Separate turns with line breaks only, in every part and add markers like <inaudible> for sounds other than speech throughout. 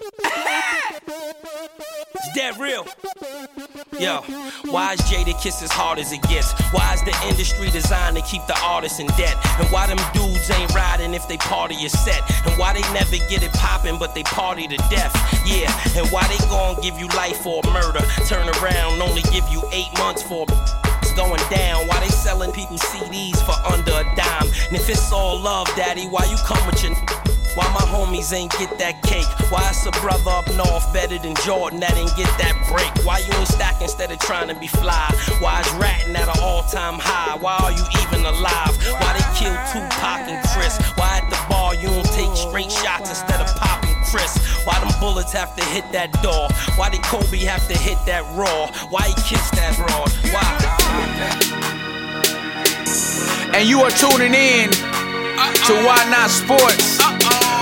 It's that real. Yo, why is Jadakiss as hard as it gets? Why is the industry designed to keep the artists in debt? And why them dudes ain't riding if they party is set? And why they never get it poppin' but they party to death? Yeah, and why they gon' give you life for a murder? Turn around, only give you eight months for going down. Why they selling people CDs for under a dime? And if it's all love, daddy, why you come with your why my homies ain't get that cake? Why it's a brother up north better than Jordan that ain't get that break? Why you ain't stack instead of trying to be fly? Why is ratting at an all time high? Why are you even alive? Why they kill Tupac and Chris? Why at the bar you don't take straight shots instead of popping Chris? Why them bullets have to hit that door? Why did Kobe have to hit that raw? Why he kissed that broad? Why?
And you are tuning in to Why Not Sports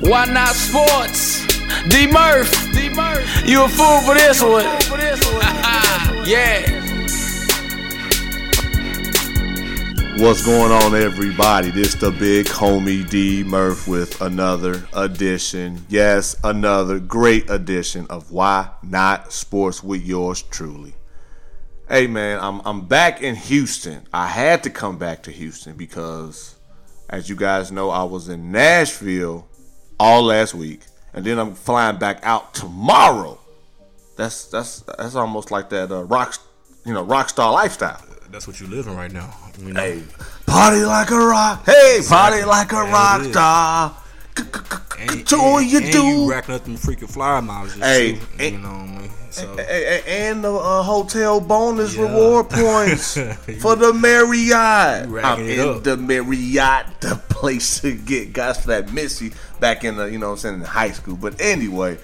Why not sports? D Murph. D Murph. You a fool for this one. <laughs> yeah.
What's going on, everybody? This the big homie D Murph with another edition. Yes, another great edition of Why Not Sports with yours truly. Hey man, I'm I'm back in Houston. I had to come back to Houston because, as you guys know, I was in Nashville all last week, and then I'm flying back out tomorrow. That's that's that's almost like that uh, rock, you know, rock star lifestyle.
That's what you're living right now. You know?
Hey, party like a rock. Hey, party like a rock star.
And, and-
you do.
You racking up them freaking flyer miles.
Hey,
you know what I mean? So,
And the uh, hotel bonus
Yeah.
reward points <laughs> for the Marriott. I'm in
up.
the Marriott, the place to get guys for that Missy back in the, you know what I'm saying, in high school. But anyway,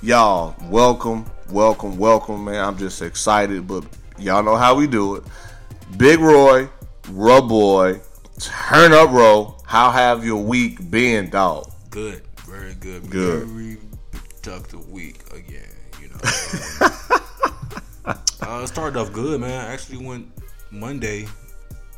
y'all, welcome, welcome, welcome, man. I'm just excited, but y'all know how we do it. Big Roy, Rub Boy, Turn Up Row. How have your week been, dog?
good, very good,
Good.
very productive week again. You know, <laughs> uh, it started off good, man. I actually went Monday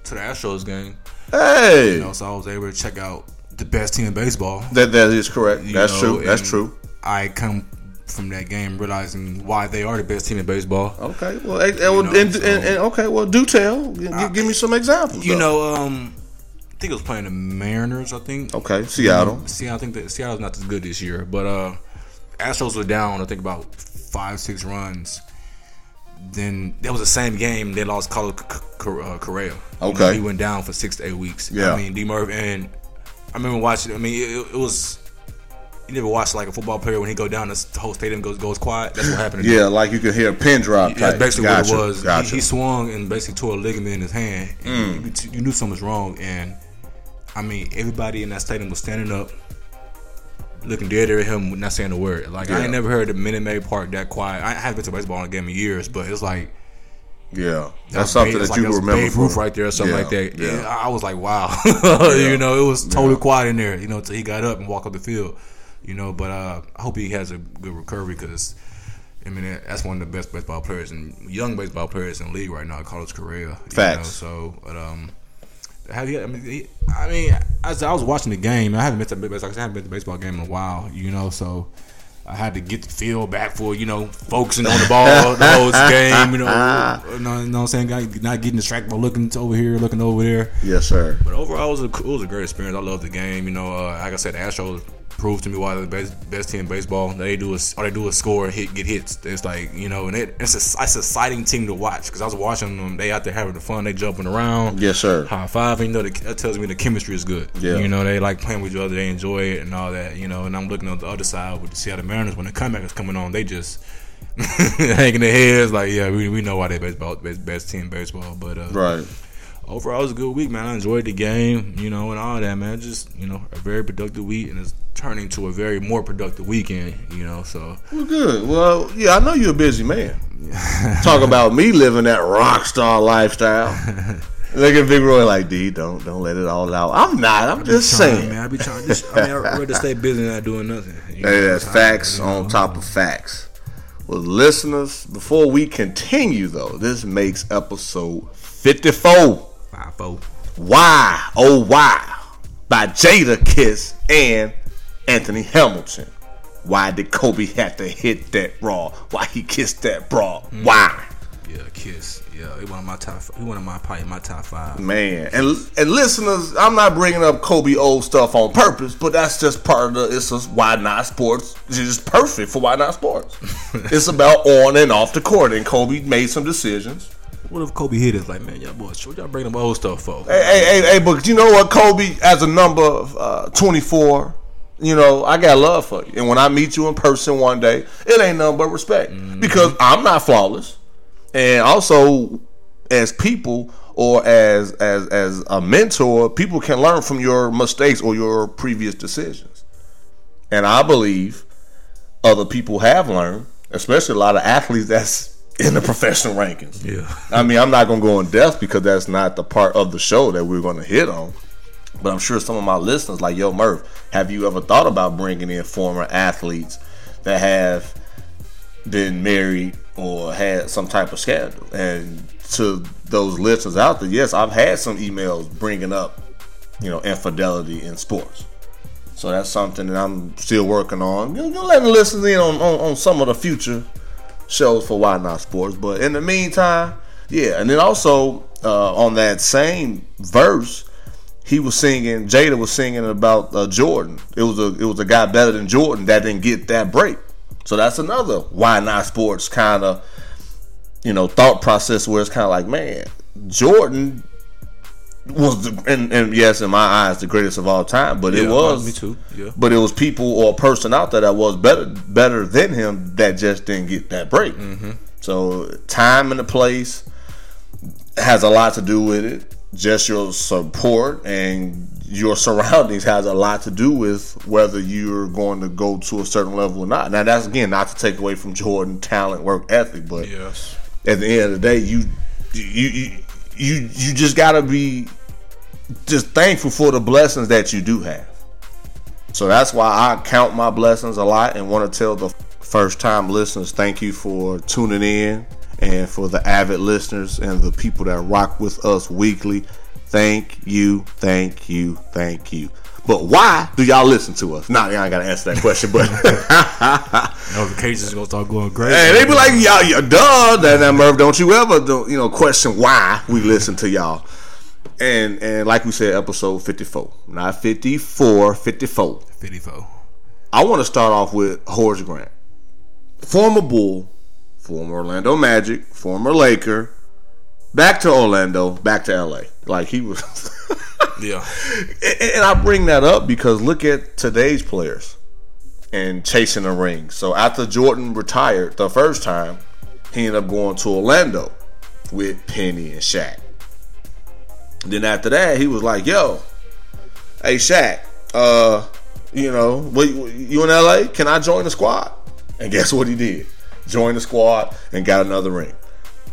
to the Astros game.
Hey,
You know, so I was able to check out the best team in baseball.
that that is correct.
you
That's
know,
true. That's true.
I come from that game realizing why they are the best team in baseball.
Okay, well, eh,
know,
and,
so-
and, and okay, well, do tell. G- give me some examples.
You
though.
know, um, I think it was playing the Mariners. I think.
okay, Seattle.
Seattle. I think that Seattle's not as good this year, but uh, Astros were down. I think about five, six runs. Then that was the same game. They lost Carlos uh, Correa. You
Okay.
know, he went down for six to eight weeks.
Yeah.
I mean, D. Murph and I remember watching. I mean, it, it was. You never watched like a football player when he go down, the whole stadium goes goes quiet. That's what happened.
Yeah, like you could hear a pin drop.
that's
type.
basically
Gotcha,
what it was.
Gotcha.
He, he swung and basically tore a ligament in his hand. And you, you knew something was wrong. And I mean, everybody in that stadium was standing up, looking dead at him, not saying a word. Like I ain't never heard the Minute Maid Park that quiet. I haven't been to baseball in a game in years, but it's like
yeah, that's
was
something
Babe-
that
like
you
was
remember.
Babe Ruth right there or something
Yeah,
like that.
Yeah,
Yeah, I was like, wow, <laughs> you know, it was totally quiet in there. You know, until he got up and walked up the field. You know, but uh, I hope he has a good recovery because. I mean, that's one of the best baseball players and young baseball players in the league right now, Carlos Correa. you
Facts.
know, so, but um, have you? I mean, he, I mean, as I was watching the game, I haven't been to baseball. I haven't been to baseball game in a while. You know, so I had to get the feel back for you know focusing on the ball the whole <laughs> game. You know, you know, you know what I'm saying? Not- Not getting distracted by looking over here, looking over there.
yes, sir.
But overall, it was a, it was a great experience. I love the game. You know, uh, like I said, the Astros proved to me why they're the best, best team in baseball. They do is all they do is score and hit, get hits. It's like you know, and it, it's a it's a exciting team to watch because I was watching them. They out there having the fun. They jumping around.
Yes, sir.
High five. You know, the, that tells me the chemistry is good.
Yeah.
You know, they like playing with each other. They enjoy it and all that. You know, and I'm looking on the other side with the Seattle Mariners when the comeback is coming on. They just. <laughs> hanging their heads like yeah we, we know why they baseball best, best team in baseball but uh,
Right.
Overall, it was a good week, man. I enjoyed the game, you know, and all that, man. Just you know, a very productive week, and it's turning to a very more productive weekend, you know. So
Well, good. Well, yeah, I know you're a busy man. <laughs> Talk about me living that rock star lifestyle. <laughs> Look at Big Roy like, D, don't don't let it all out. I'm not. I'm just
trying,
saying.
man. I be trying. Just, I mean, I'd rather <laughs> stay busy than not doing nothing. you know,
Hey, that's facts
you know.
on top of facts. Well, listeners, before we continue though, this makes episode 54.
Five four.
Why, oh why, by Jadakiss and Anthony Hamilton. Why did Kobe have to hit that bra? Why he kissed that bra? Mm. Why?
Yeah, Kiss. Yeah, he one of my top. He one of my probably my top five.
Man, and and listeners, I'm not bringing up Kobe old stuff on purpose, but that's just part of the. It's just why not sports. It's just perfect for why not sports. <laughs> it's about on and off the court, and Kobe made some decisions.
What if Kobe hit us like, man, y'all boys, what y'all bring them old stuff for?
Hey, hey, hey, hey, but you know what, Kobe, as a number uh, 24, you know, I got love for you. And when I meet you in person one day, it ain't nothing but respect because I'm not flawless. And also, as people or as as as a mentor, people can learn from your mistakes or your previous decisions. And I believe other people have learned, especially a lot of athletes that's in the professional rankings.
Yeah.
I mean, I'm not going to go in depth because that's not the part of the show that we're going to hit on. But I'm sure some of my listeners, like Yo Murph, have you ever thought about bringing in former athletes that have been married or had some type of scandal? And to those listeners out there, yes, I've had some emails bringing up, you know, infidelity in sports. So that's something that I'm still working on. You know, letting listeners in on, on, on some of the future shows for Why Not Sports. But in the meantime, yeah. And then also uh, on that same verse, he was singing. Jada was singing about uh, Jordan. It was a it was a guy better than Jordan that didn't get that break. So that's another Why Not Sports kind of you know thought process where it's kind of like, man, Jordan was the and, and yes, in my eyes, the greatest of all time. But it was
me too. Yeah.
but it was people or a person out there that was better better than him that just didn't get that break.
Mm-hmm.
So time and the place has a lot to do with it. Just your support and your surroundings has a lot to do with whether you're going to go to a certain level or not. Now that's again not to take away from Jordan talent, work ethic, but
Yes.
at the end of the day, you you you you, you just gotta be just thankful for the blessings that you do have. So that's why I count my blessings a lot and want to tell the first time listeners thank you for tuning in and for the avid listeners and the people that rock with us weekly. Thank you, thank you, thank you. But why do y'all listen to us? Nah, y'all ain't gotta answer that question, but the <laughs>
Notifications gonna start going crazy.
Hey, they be like, y'all, you duh, that, that Murph, don't you ever, do, you know, question why we listen to y'all. And and like we said, episode 54, not 54, 54.
54.
I want to start off with Horace Grant, former Bull, former Orlando Magic, former Laker, back to Orlando, back to LA. Like he was. <laughs>
Yeah.
And- and I bring that up because look at today's players and chasing a ring. So after Jordan retired the first time, he ended up going to Orlando with Penny and Shaq. Then after that, he was like, "Yo, hey Shaq, uh, you know, what, you in LA? Can I join the squad?" And guess what he did? Joined the squad and got another ring.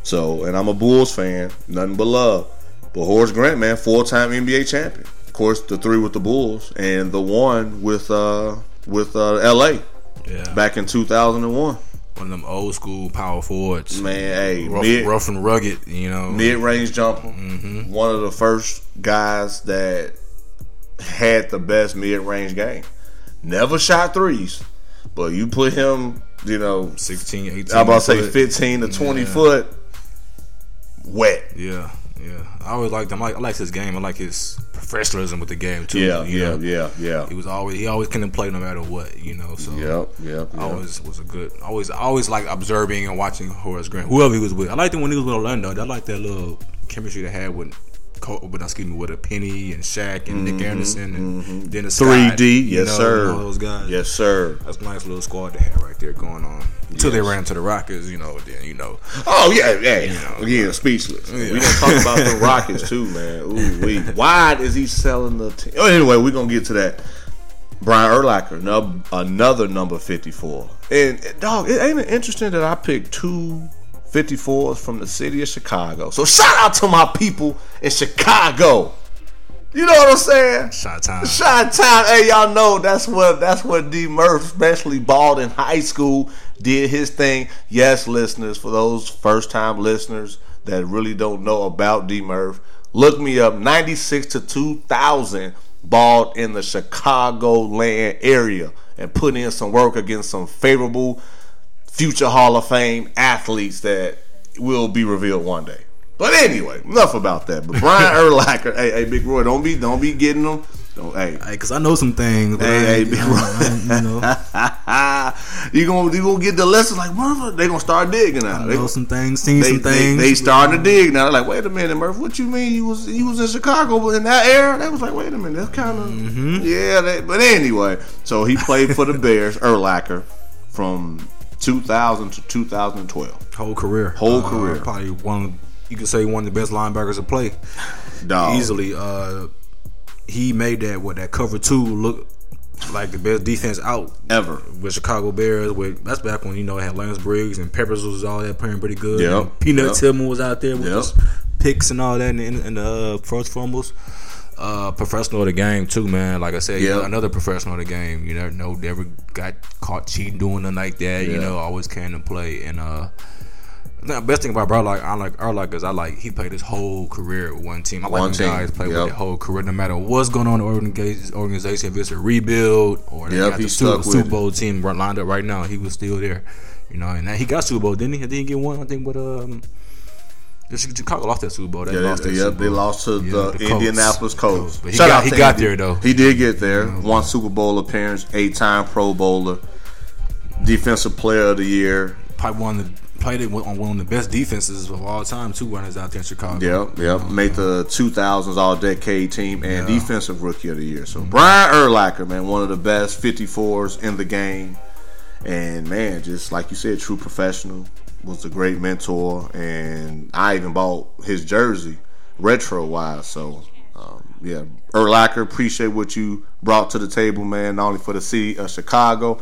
So, and I'm a Bulls fan, nothing but love. But Horace Grant, man, four-time NBA champion. Of course, the three with the Bulls and the one with uh with uh LA
Yeah.
back in 2001.
One of them old school power forwards.
Man, hey,
rough,
mid
rough and rugged, you know.
mid-range jumper.
Mm-hmm.
One of the first guys that had the best mid-range game. Never shot threes, but you put him, you know,
16, 18.
I'm about to say 15 to 20
Yeah.
foot, wet.
Yeah, yeah. I always liked him. I like, I his game. I like his professionalism with the game too.
Yeah, yeah,
know?
yeah, yeah.
He was always he always couldn't play no matter what, you know. So
Yep, yep, yep.
always was a good. Always, I always like observing and watching Horace Grant, whoever he was with. I liked him when he was with Orlando. I liked that little chemistry they had with with excuse me with a Penny and Shaq and Nick Anderson and Dennis
Mm-hmm. Three D, yes
know,
sir.
all those guys.
yes sir.
That's a nice little squad they had right there going on until they ran to the Rockets. You know, then you know.
Oh yeah, yeah, yeah. Speechless. We gonna talk about the <laughs> Rockets too, man. Ooh, we. Why is he selling the team? Oh, anyway, we are gonna get to that. Brian Urlacher, nub, another number fifty-four. And dog, it ain't it interesting that I picked two 54s from the city of Chicago. So shout out to my people in Chicago. You know what I'm saying?
Shot time.
Shot Town, hey y'all know that's what that's what D Murph, especially balled in high school, did his thing. Yes, listeners, for those first time listeners that really don't know about D Murph, look me up. Ninety six to two thousand balled in the Chicago land area and put in some work against some favorable future Hall of Fame athletes that will be revealed one day. But anyway, enough about that. But Brian <laughs> Urlacher, hey, hey, Big Roy, don't be, don't be getting them. Don't, hey,
Hey, cause I know some things.
Hey, hey, big
I- you know, <laughs>
you gonna you gonna get the lesson like Murph? They gonna start digging now.
I
They,
know some things, seen
they,
some
they,
things.
they starting to dig now. They're like, wait a minute, Murph. What you mean? You was you was in Chicago, but in that era, they was like, wait a minute, that's kind of
Mm-hmm.
yeah. They, but anyway, so he played for the Bears, <laughs> Urlacher, from 2000 to 2012.
whole career,
Whole
Uh,
career.
Probably one. You could say one of the best linebackers to play
Dog.
easily. Uh, he made that what that cover two look like the best defense out
ever.
with Chicago Bears. With that's back when you know they had Lance Briggs and Peppers was all that playing pretty good.
Yep.
And Peanut
Yep.
Tillman was out there with
Yep.
his picks and all that and, in, in the uh, first fumbles. Uh, professional of the game too, man. Like I said,
Yep.
another professional of the game. You never know, never got caught cheating, doing nothing like that.
Yeah.
You know, always came to play. And uh, the best thing about bro, like I like Arlock is I like he played his whole career with one team. I like
One
when
team.
guys play
Yep.
with their whole career, no matter what's going on in the organization. If it's a rebuild or they
Yep,
got
he
the Super,
stuck with it.
Bowl team lined up right now, he was still there. You know, and he got Super Bowl, didn't he? Didn't he get one? I think with um, Chicago lost that Super Bowl. They
Yeah,
lost
they,
that
yeah, they lost to
Yeah,
the,
the Colts.
Indianapolis Colts.
But he
Shout
got-
out
he got
Andy.
there, though.
He did get there. One Super Bowl appearance, eight-time Pro Bowler, Defensive Player of the Year.
Probably one of the played it on one of the best defenses of all time. Two runners out there in Chicago.
Yep, yep. Made the 2000s All-Decade Team and Defensive Rookie of the Year. So Brian Urlacher, man, one of the best 54s in the game, and man, just like you said, true professional. Was a great mentor, and I even bought his jersey retro wise. So um, yeah, Urlacher, appreciate what you brought to the table, man. Not only for the city of Chicago,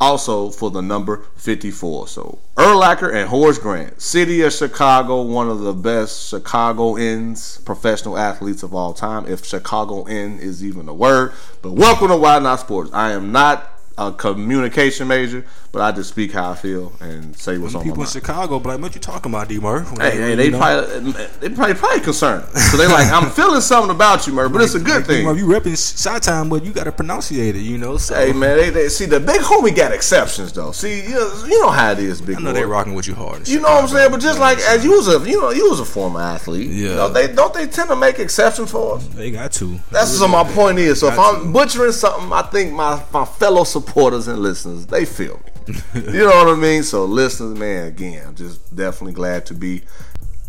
also for the number 54. So Urlacher and Horace Grant, City of Chicago, one of the best Chicago Chicagoans, professional athletes of all time, if Chicago Chicagoan is even a word. But welcome to Why Not Sports. I am not a communication major, but I just speak how I feel and say what's on my mind.
People in. Chicago, but like, what you talking about, D. Murph?
Hey, hey,
you
they probably they probably probably concerned. So they like, I'm feeling something about you, Murph, but it's a good
Like,
thing.
you repping Shot Time, but you got to pronunciate it, you know. So
Hey man, they, they see the big homie got exceptions though. See, you know, you know how it is, big homie.
I know
boy.
they rocking with you hard.
You know what I'm saying? But just like as you was a you know you was a former athlete. You
Yeah.
know, they don't they tend to make exceptions for us.
they got to.
That's what my point is. So if I'm butchering something, I think my, my fellow supporters and listeners, they feel me. you know what I mean? So listeners, man, again, I'm just definitely glad to be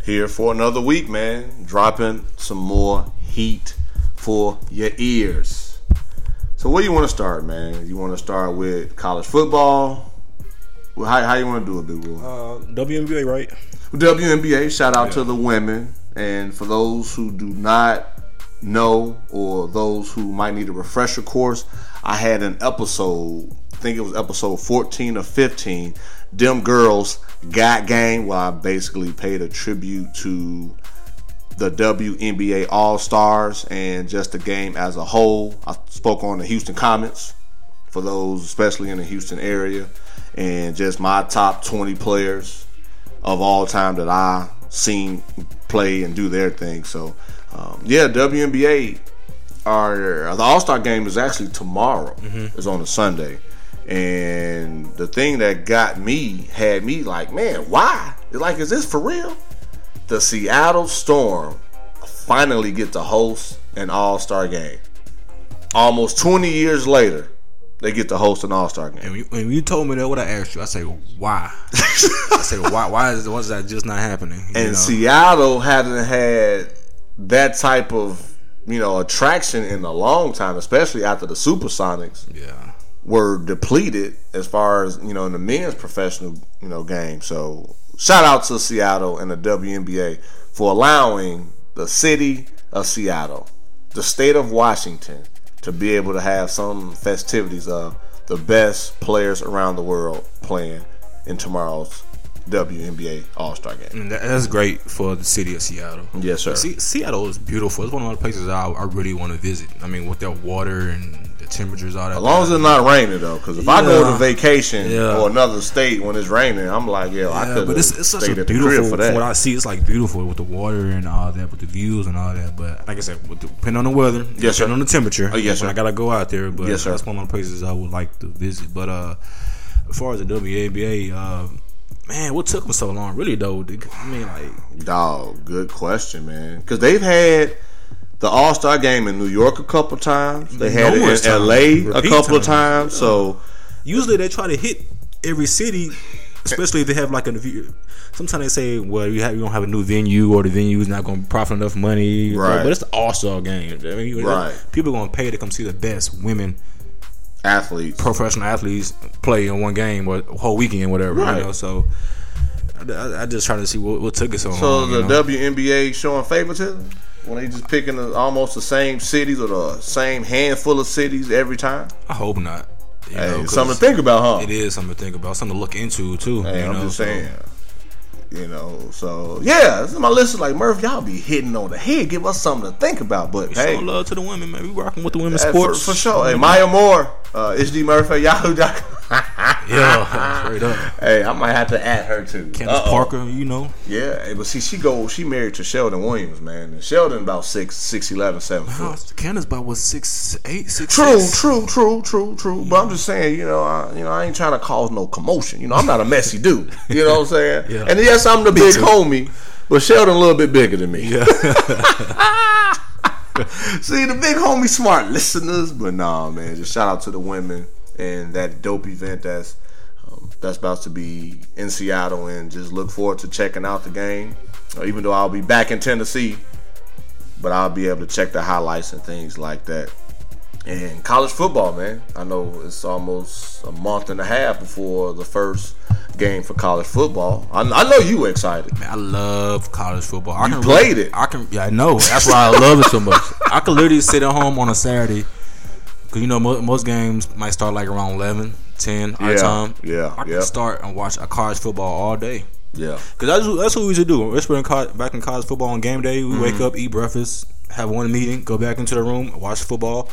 here for another week, man. Dropping some more heat for your ears. So where do you want to start, man? You want to start with college football? Well, how, how you want to do it, Big Will?
Uh, WNBA, right?
WNBA, shout out to the women. And for those who do not know or those who might need a refresher course, I had an episode, I think it was episode 14 or 15, Them Girls Got Game, where I basically paid a tribute to the WNBA All Stars and just the game as a whole. I spoke on the Houston Comets for those, especially in the Houston area, and just my top 20 players of all time that I seen play and do their thing. So, um, yeah, WNBA, our the All Star game is actually tomorrow. Mm-hmm. It's on a Sunday, and the thing that got me had me like, man, why? It's like, is this for real? The Seattle Storm finally get to host an All Star game. Almost 20 years later, they get to host an All Star game.
And when you, when you told me that, what I asked you, I say, why? I say, why? Why is why is that just not happening? You
And
know?
Seattle hadn't had that type of you know attraction in a long time, especially after the Supersonics
Yeah.
were depleted as far as you know in the men's professional you know game. So shout out to Seattle and the WNBA for allowing the city of Seattle, the state of Washington, to be able to have some festivities of the best players around the world playing in tomorrow's WNBA All Star game.
And that, that's great for the city of Seattle.
Yes, sir.
Se- Seattle is beautiful. It's one of the places I, I really want to visit. I mean, with their water and the temperatures, all that.
As long as it's not raining though, because if I go to vacation
Yeah.
or another state when it's raining, I'm like, yo, I
Yeah,
could.
but it's, it's such a beautiful.
for that.
From what I see, it's like beautiful with the water and all that, with the views and all that. But like I said, with the, depending on the weather,
Yes, sir.
depending on the temperature,
Oh, yes, sir.
I gotta go out there. But
Yes, sir.
that's one of the places I would like to visit. But uh, as far as the WNBA, uh, man, what took them so long? Really though, I mean, like
Dog, good question, man. Because they've had the All Star game in New York a couple times. They had
Numerous
it in. LA a couple of
times.
times. So
usually they try to hit every city, especially if they have like a. view. Sometimes they say, "Well, you have you don't have a new venue, or the venue is not going to profit enough money."
Right.
But it's the All Star game. I mean,
Right.
People are going to pay to come see the best women
athletes,
professional athletes play in one game or a whole weekend, whatever.
Right.
You know, so. I, I- just try to see what, what took it so,
so
long.
the
you know?
WNBA showing favoritism when they just picking the, almost the same cities or the same handful of cities every time.
I hope not. You
Hey,
know,
something to think about, huh?
It is something to think about, something to look into too.
Hey,
you
I'm
know,
just
so-
saying. You know, so yeah, this is my list. Like Murph, y'all be hitting on the head. Give us something to think about. But hey,
Show love to the women, man. We rocking with the women's
Hey,
sports
for, for sure. Hey, Maya Moore, uh, HD Murphy at yahoo.com. <laughs>
Yeah, straight up.
Hey, I might have to add her too.
Candace
Uh-oh.
Parker, you know.
Yeah, hey, but see, she go, she married to Sheldon Williams, man. And Sheldon about six, six, eleven, seven foot.
Candace about was six eight, six
True,
six.
true, true, true, true. But I'm just saying, you know, I, you know, I ain't trying to cause no commotion. You know, I'm not a messy dude. You know what I'm saying? <laughs>
Yeah.
And yes, I'm the big
too.
homie, but Sheldon a little bit bigger than me.
Yeah. <laughs>
See, the big homie smart listeners, but nah, man. Just shout out to the women and that dope event that's um, that's about to be in Seattle, and just look forward to checking out the game. Uh, even though I'll be back in Tennessee, but I'll be able to check the highlights and things like that. And college football, man. I know it's almost a month and a half before the first game for college football. I, I know you were excited.
Man, I love college football. I
You
can
played
really-
it.
I can. Yeah, I know. That's why I love it so much. <laughs> I could literally sit at home on a Saturday because you know mo- most games might start like around 11, 10 our
Yeah,
time.
yeah,
I can
yeah.
start and watch a college football all day.
Yeah.
Cause that's, that's what we used to do. In co- back in college football on game day, we
Mm-hmm.
wake up, eat breakfast, have one meeting, go back into the room, watch football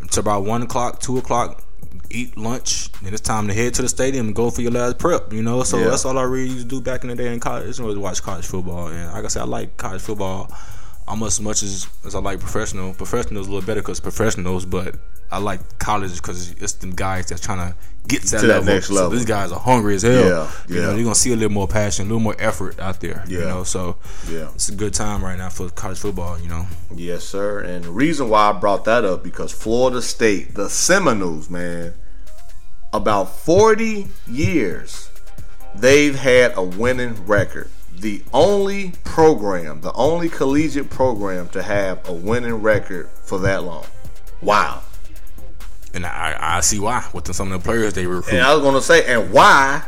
until about one o'clock, two o'clock, eat lunch. Then it's time to head to the stadium and go for your last prep. You know, so
Yeah.
that's all I really used to do back in the day in college. Was watch college football, and like I said, I like college football almost as much as, as I like professional. Professionals a little better because professionals, but I like college because it's them guys that's trying to get to that,
To that
level. So these guys are hungry as hell.
Yeah,
You
yeah.
know, you're gonna see a little more passion, a little more effort out there.
Yeah.
You know, so
Yeah.
it's a good time right now for college football. You know,
Yes, sir. And the reason why I brought that up because Florida State, the Seminoles, man, about 40 years, they've had a winning record. The only program, the only collegiate program to have a winning record for that long. Wow.
And I, I see why with some of the players they recruit.
And I was gonna say, and why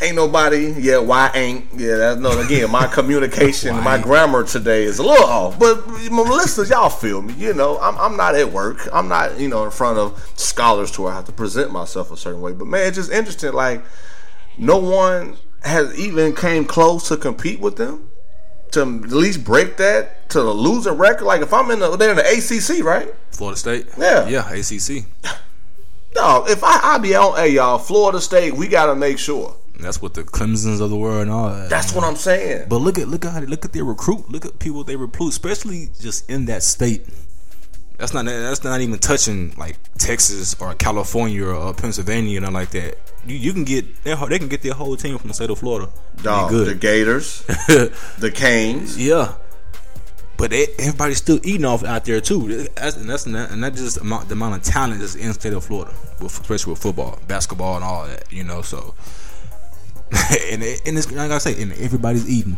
ain't nobody? Yeah, why ain't? Yeah, that's no. Again, my <laughs> communication, my
ain't?
grammar today is a little off. But my listeners, y'all feel me? You know, I'm, I'm not at work. I'm not, you know, in front of scholars to where I have to present myself a certain way. But man, it's just interesting. Like, no one has even came close to compete with them to at least break that to the losing record. Like, if I'm in the, they're in the ACC, right?
Florida State.
Yeah.
yeah, ACC.
No, if I, I be on, hey y'all, Florida State, we gotta make sure.
That's what the Clemson's of the world and all that.
That's what I'm saying.
But look at look at look at their recruit. Look at people they recruit, especially just in that state. That's not that's not even touching like Texas or California or Pennsylvania and like that. You, you can get they they can get their whole team from the state of Florida.
Dog, the. Gators, <laughs> the Canes.
yeah. But everybody's still eating off out there too. That's, and that's not, and that's just amount, the amount of talent that's in the state of Florida, with, especially with football, basketball, and all that. You know, so <laughs> and it, and it's like I say, and everybody's eating.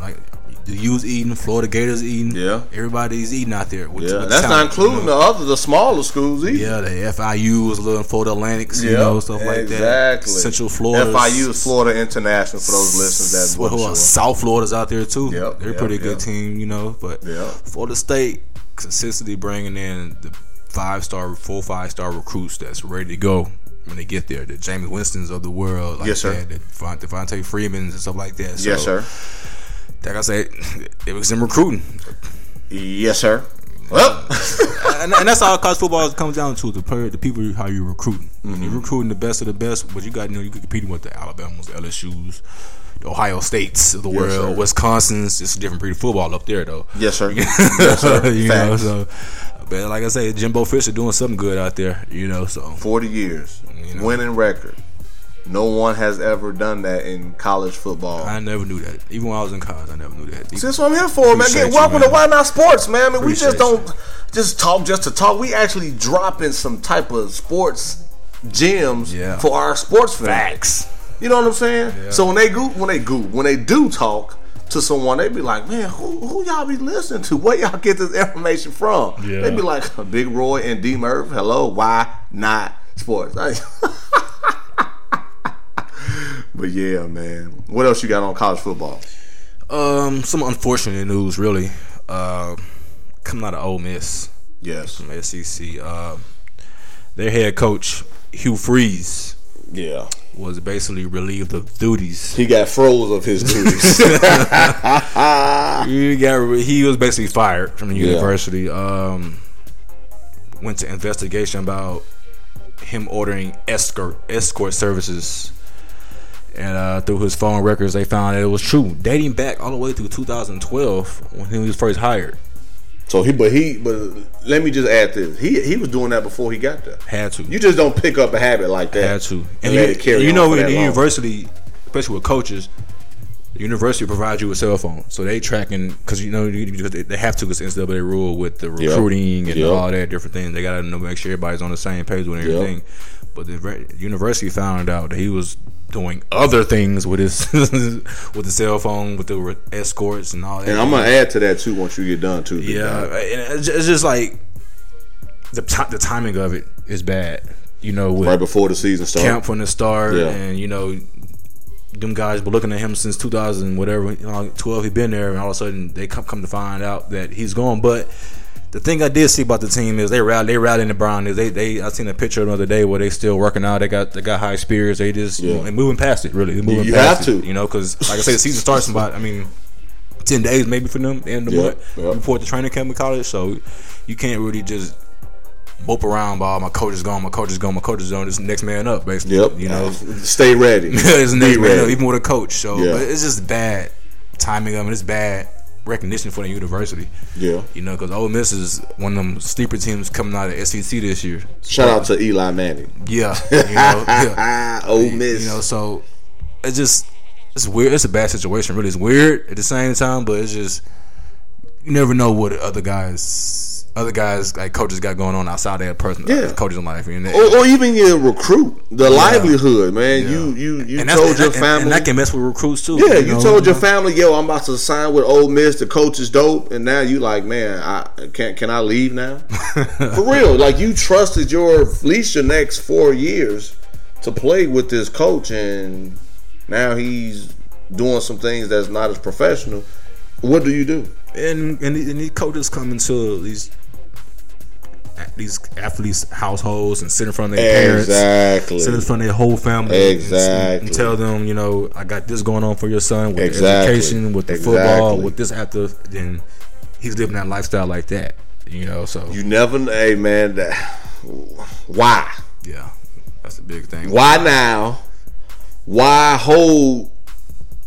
Like the U's eating, Florida Gators eating.
Yeah.
everybody's eating out there. With,
Yeah,
with
that's not including
you know?
the other, the smaller schools either.
Yeah, the FIU's, a little Florida Atlantics, you know, stuff like that.
exactly.
Central Florida,
FIU is Florida International for those listeners that
Well,
sure.
South Florida's out there too.
Yep,
they're a
yep,
pretty good team, you know. But
Yep.
Florida State consistently bringing in the five star, full five star recruits that's ready to go when they get there. The Jameis Winston's of the world, like
Yes, sir.
that. The Devont- Devonta Freeman's and stuff like that. So,
Yes, sir.
Like I said, it was in recruiting,
Yes, sir. Well, <laughs>
and, and that's all college football comes down to the player, the people, how you recruiting. When
Mm-hmm.
you're recruiting the best of the best, but you got you know you could competing with the Alabamas, the LSU's. The Ohio States of the world,
sir.
Wisconsin's, it's a different breed of football up there, though.
yes, sir. <laughs> yes, sir.
you know,
Facts.
so but like I say, Jimbo Fisher doing something good out there, you know. So
40 years,
You know.
winning record. No one has ever done that in college football.
I never knew that. Even when I was in college, I never knew that.
See, that's what I'm here for, man. Get
you,
welcome
man.
to Why Not Sports, man. I mean, we just don't just talk just to talk. We actually dropping some type of sports gems
Yeah.
for our sports fans.
Facts.
You know what I'm saying?
Yeah.
So when they go, when they go, when they do talk to someone, they be like, "Man, who, who y'all be listening to? <laughs> Where y'all get this information from?"
Yeah.
They be like, "Big Roy and D Murph. Hello, why not sports?" <laughs> but yeah, man. What else you got on college football?
Um, some unfortunate news, really. Uh, coming out of Ole Miss,
Yes.
from SEC. Uh, their head coach Hugh Freeze
Yeah.
was basically relieved of duties.
He got froze of his duties. <laughs> <laughs>
He got he was basically fired from the
Yeah.
university. Um, went to investigation about him ordering escort escort services, and uh, through his phone records, they found that it was true, dating back all the way through 2012 when he was first hired.
so he, but he, but let me just add this: he he was doing that before he got there.
Had to,
You just don't pick up a habit like that.
had to,
and,
and
let
you,
it carry
you know, in the
long.
university, especially with coaches. The university provides you a cell phone, so they tracking because you know they have to because NCAA rule with the recruiting and
Yep.
all that different things. They got to know make sure everybody's on the same page with everything. But the university found out that he was doing other things with his <laughs> with the cell phone, with the escorts and all that.
And I'm gonna add to that too once you get done too.
yeah, and it's ju- it's just like the ti the timing of it is bad. You know, with
right before the season starts.
camp from the start,
Yeah.
and you know, them guys were looking at him since 2000, whatever, you know, 12. He been there, and all of a sudden they come come to find out that he's gone. But the thing I did see about the team is they rally, they rallying the Brown. They they I seen a picture the other day where they still working out. They got they got high spirits. They just
Yeah.
they moving past it. Really, moving
You
past
have
it,
to.
you know, because like I say, the season starts in about I mean. Ten days maybe for them, end of the
Yep,
month.
yep.
Report to training camp in college, so you can't really just mope around. Ball, oh, my coach is gone. My coach is gone. My coach is gone This next man up, basically.
Yep.
You know, uh,
stay ready. <laughs>
it's next man up, even with a coach. So
Yeah.
but it's just bad timing of it. It's bad recognition for the university.
Yeah.
You know, because Ole Miss is one of them sleeper teams coming out of SEC this year.
Shout out to Eli Manning.
Yeah, <laughs> you know, yeah.
Ah, <laughs> Ole Miss.
You know, so it's just it's weird. It's a bad situation. Really, it's weird at the same time, but it's just you never know what other guys, other guys like coaches got going on outside their personal
Yeah.
Uh, coaching life. And,
or, or even your recruit, the livelihood, man. You you you
and
told your
and-
family.
and that can mess with recruits too.
yeah, you
know?
told your family, yo, I'm about to sign with Ole Miss. The coach is dope, and now you like, man, I can can I leave now? <laughs> For real, like you trusted your at least your next four years to play with this coach, and now he's doing some things that's not as professional. What do you do?
and and, and these coaches come into these these athletes' households and sit in front of their parents,
Exactly.
sit in front of their whole family, and-
Exactly.
and, tell them, you know, I got this going on for your son with
Exactly.
the education, with the football, with this after. Then he's living that lifestyle like that, you know. So
You never, hey man, that, why?
yeah, that's the big thing.
Why now? Why hold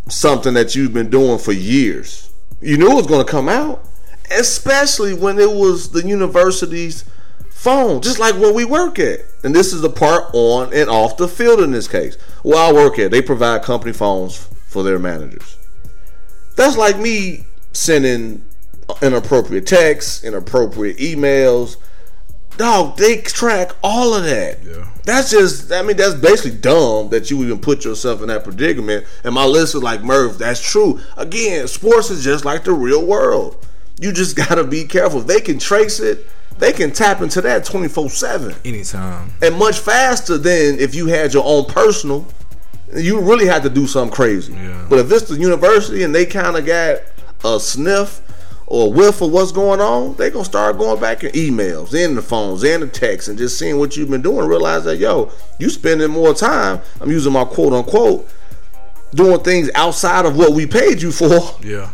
something that you've been doing for years? You knew it was going to come out, especially when it was the university's phone, just like where we work at. And this is the part on and off the field in this case. Where I work at, they provide company phones for their managers. That's like me sending inappropriate texts, inappropriate emails, dog, they track all of that.
Yeah.
That's just, I mean, that's basically dumb that you even put yourself in that predicament. And my list is like, Murph, that's true. Again, sports is just like the real world. You just <laughs> got to be careful. They can trace it, they can tap into that 24 7
Anytime.
and much faster than if you had your own personal. You really had to do something crazy.
Yeah.
But if it's the university and they kind of got a sniff or a whiff of what's going on, they gonna start going back in emails, in the phones, and the texts, and just seeing what you've been doing. Realize that yo, you spending more time. I'm using my quote unquote doing things outside of what we paid you for
Yeah.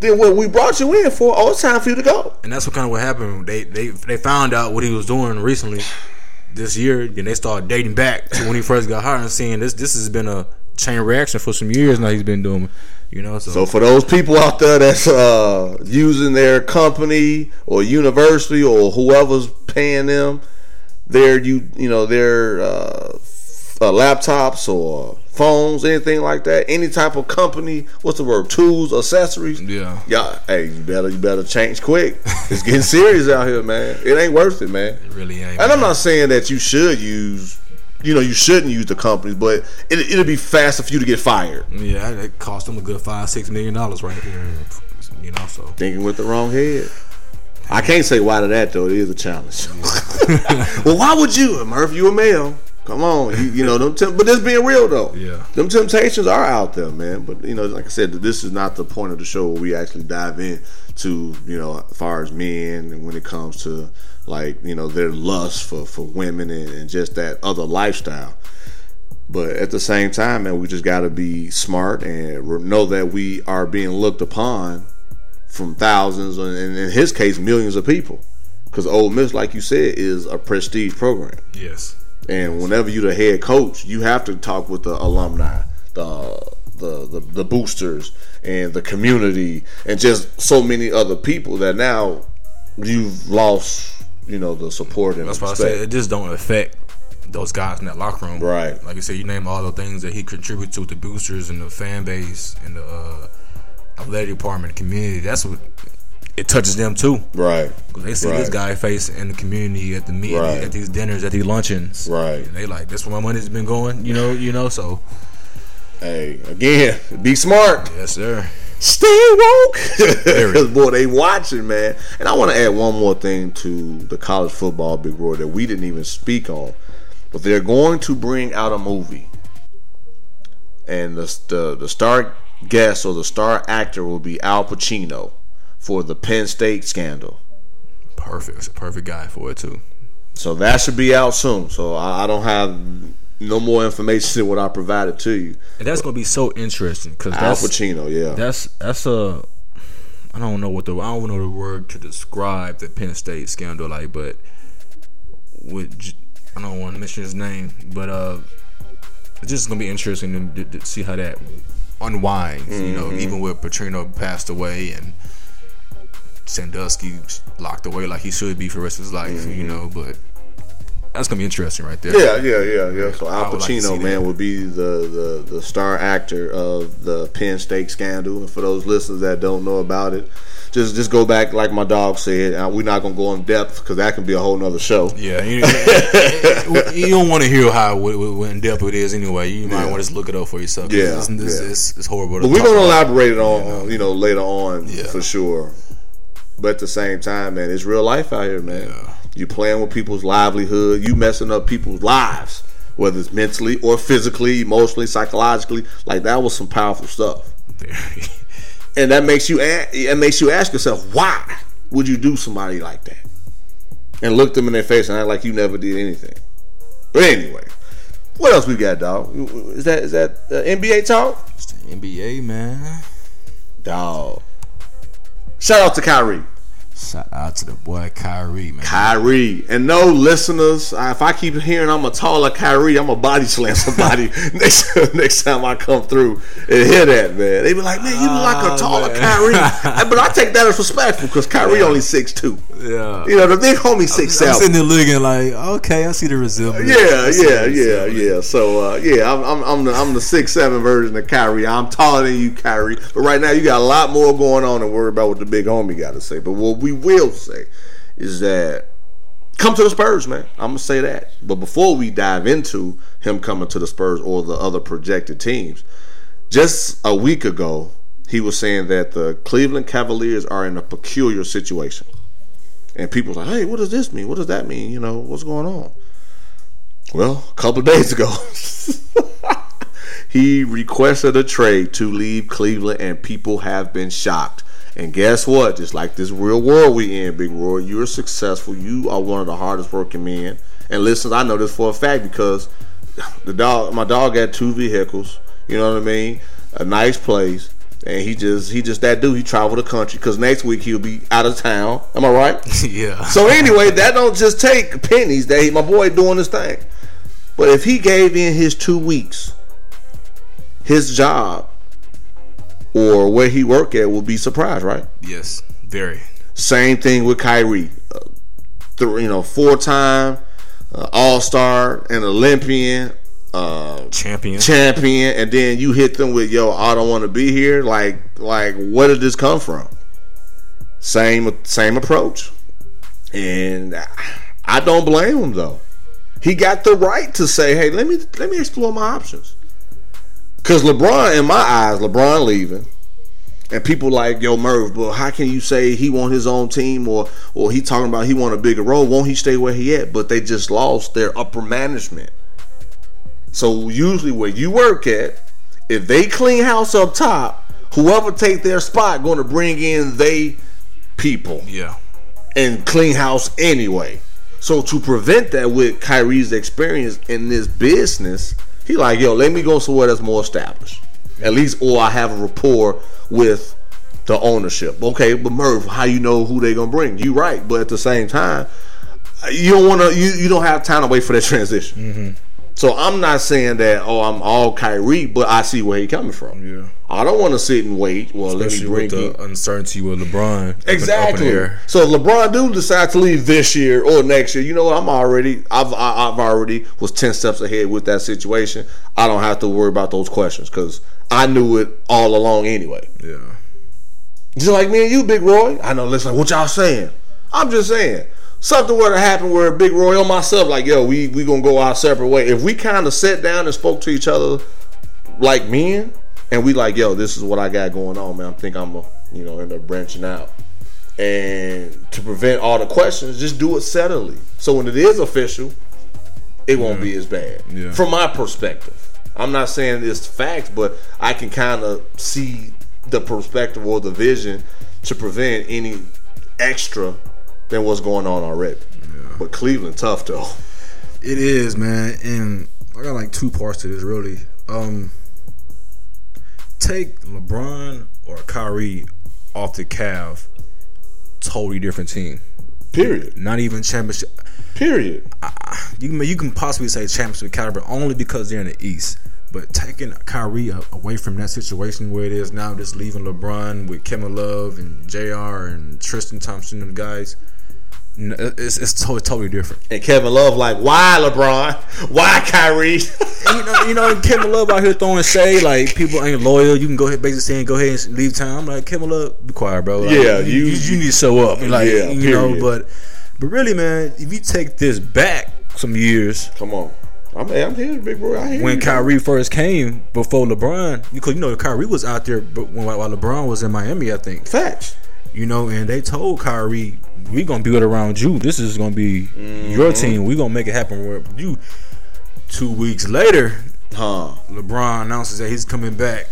Than what we brought you in for. Oh, it's time for you to go.
And that's what kind of what happened. They they they found out what he was doing recently this year, and they started dating back to when he first got hired and seeing this. This has been a chain reaction for some years now. He's been doing, you know. So,
So for those people out there that's uh, using their company or university or whoever's paying them their you you know their uh, uh, laptops or phones, anything like that, any type of company, what's the word? Tools, accessories.
Yeah.
yeah. Hey, you better you better change quick. It's getting serious out here, man. It ain't worth it, man.
it really ain't.
And I'm not saying that you should use, you know, you shouldn't use the companies, but it, it'll be faster for you to get fired.
Yeah, that cost them a good five six million dollars right here. You know, so
thinking with the wrong head. I can't say why to that though. It is a challenge. <laughs> well, why would you, Murph? You a male? Come on, you, you know them. Temp- but this being real though,
Yeah.
them temptations are out there, man. But you know, like I said, this is not the point of the show where we actually dive in to you know, as far as men and when it comes to like you know their lust for for women and, and just that other lifestyle. But at the same time, man, we just got to be smart and know that we are being looked upon from thousands and in his case millions of people because Ole Miss like you said is a prestige program
yes,
and whenever you're the head coach you have to talk with the alumni the the, the, the boosters and the community and just so many other people that now you've lost you know the support and
that's why I
respect.
said it just don't affect those guys in that locker room.
Right.
Like I said, you name all the things that he contributes to with the boosters and the fan base and the uh, athletic department, community. That's what it touches them too.
right
Cause they see
Right.
this guy face in the community at the meet,
Right.
at these dinners, at these luncheons.
Right.
And they like, that's where my money's been going. You know, you know. So
hey again be smart
yes, sir.
Stay woke. Because, <laughs> boy, they watching, man. And I want to add one more thing to the college football big roar that we didn't even speak on. But they're going to bring out a movie. And the, the, the star guest or the star actor will be Al Pacino for the Penn State scandal.
Perfect. It's a perfect guy for it too.
So that should be out soon. So I, I don't have no more information than what I provided to you.
And that's gonna be so interesting because
Al
that's
Pacino, yeah.
that's that's a I don't know what the I don't know the word to describe the Penn State scandal like, but with I don't want to mention his name, but uh, it's just gonna be interesting to, to, to see how that unwinds. You know, even with Paterno passed away and Sandusky locked away like he should be for the rest of his life. You know, but that's gonna be interesting right there.
Yeah, yeah, yeah, yeah. So Al
would like
Pacino, man, would be the, the the star actor of the Penn State scandal. And for those listeners that don't know about it, just just go back, like my dog said. Uh, we're not gonna go in depth because that can be a whole nother show.
Yeah, you, you don't want to hear how in depth it is anyway. You might
Yeah.
want to just look it up for yourself.
Yeah,
it's, it's,
yeah.
it's, it's horrible.
But we're gonna
about.
elaborate it on, on, you know, later on
Yeah.
for sure. But at the same time, man, it's real life out here, man.
Yeah.
You playing with people's livelihood, you messing up people's lives, whether it's mentally or physically, emotionally, psychologically. Like that was some powerful stuff. <laughs> and that makes you it makes you ask yourself why would you do somebody like that and look them in their face and act like you never did anything but anyway what else we got dog is that is that uh, nba talk
It's the NBA man.
dog shout out to Kyrie
Shout out to the boy Kyrie man.
Kyrie and no listeners if I keep hearing I'm a taller Kyrie I'm a body slam <laughs> somebody next next time I come through and hear that man they be like man you look like a
Ah,
taller. Kyrie <laughs> but I take that as respectful because Kyrie only six two
Yeah.
You know, the big homie six
I'm
seven.
sitting there looking like, okay, I see the resemblance.
Yeah, yeah, yeah, yeah. So uh, yeah, I'm, I'm I'm the I'm the six seven version of Kyrie. I'm taller than you, Kyrie. But right now you got a lot more going on and worry about what the big homie got to say. But what we will say is that come to the Spurs, man. I'm gonna say that. But before we dive into him coming to the Spurs or the other projected teams, just a week ago, he was saying that the Cleveland Cavaliers are in a peculiar situation. And people like, hey, what does this mean? What does that mean? You know, what's going on? Well, a couple days ago, <laughs> he requested a trade to leave Cleveland, and people have been shocked. And guess what? Just like this real world we in, Big Roy, you're successful. You are one of the hardest working men. And listen, I know this for a fact because the dog, my dog, had two vehicles. You know what I mean? A nice place, and he just he just that dude. He traveled the country because next week he'll be out of town. Am I right? <laughs>
yeah.
So anyway, that don't just take pennies. That he, my boy doing his thing. But if he gave in his two weeks, his job or where he work at will be surprised, right?
Yes, very.
Same thing with Kyrie. Uh, th- you know, four time uh, All Star and Olympian. Uh,
Champion.
champion, and then you hit them with "Yo, I don't want to be here." Like, like, where did this come from? Same, same approach, and I don't blame him though. He got the right to say, "Hey, let me let me explore my options." Because LeBron, in my eyes, LeBron leaving, and people like Yo Merv, but how can you say he want his own team or or he talking about he want a bigger role? Won't he stay where he at? But they just lost their upper management. So usually where you work at, if they clean house up top, whoever take their spot going to bring in they people
Yeah.
and clean house anyway. So to prevent that with Kyrie's experience in this business, he like, yo, let me go somewhere that's more established. At least or I have a rapport with the ownership. Okay, but Merv, how you know who they gonna bring? You right, but at the same time, you don't wanna you, you don't have time to wait for that transition. Mm-hmm. So I'm not saying that oh I'm all Kyrie, but I see where he coming from.
Yeah.
I don't want to sit and wait. Well,
Especially
let me
with
bring you
the uncertainty with LeBron. in- Up
Exactly. So if LeBron do decide to leave this year or next year, you know what? I'm already, I've, I- I've already was ten steps ahead with that situation. I don't have to worry about those questions because I knew it all along anyway.
Yeah.
Just like me and you, Big Roy. I know. Listen, what y'all saying? I'm just saying something were to happen where Big Roy or myself, like, yo, we we gonna go our separate way. If we kind of sat down and spoke to each other like men, and we like, yo, this is what I got going on, man. I think I'm gonna, you know, end up branching out. And to prevent all the questions, just do it steadily. So when it is official, it won't be as bad.
Yeah.
From my perspective, I'm not saying it's facts, but I can kind of see the perspective or the vision to prevent any extra than what's going on already. But Cleveland, tough though.
It is, man, and I got like two parts to this really. Um take LeBron or Kyrie off the Cav, totally different team.
Period.
Not even championship.
Period.
You can you can possibly say championship caliber only because they're in the East. But taking Kyrie away from that situation where it is now, just leaving LeBron with Kevin Love and J.R. and Tristan Thompson and the guys, it's it's totally, totally different.
And Kevin Love like, why LeBron? Why Kyrie? <laughs>
You know, you know, Kevin Love out here throwing shade like people ain't loyal. You can go ahead, basically saying, go ahead and leave town. I'm like Kevin Love, be quiet, bro. Like,
Yeah,
you,
you-
you, need to show up. Like,
Yeah,
you know, but but really, man, if you take this back some years,
Come on. I'm, I'm here, big bro. I hear
when
you.
Kyrie first came before LeBron, because you know Kyrie was out there, but when while LeBron was in Miami, I think
Facts.
you know, and they told Kyrie, "We gonna build around you. This is gonna be your mm-hmm. team. We gonna make it happen with you." Two weeks later,
Huh.
LeBron announces that he's coming back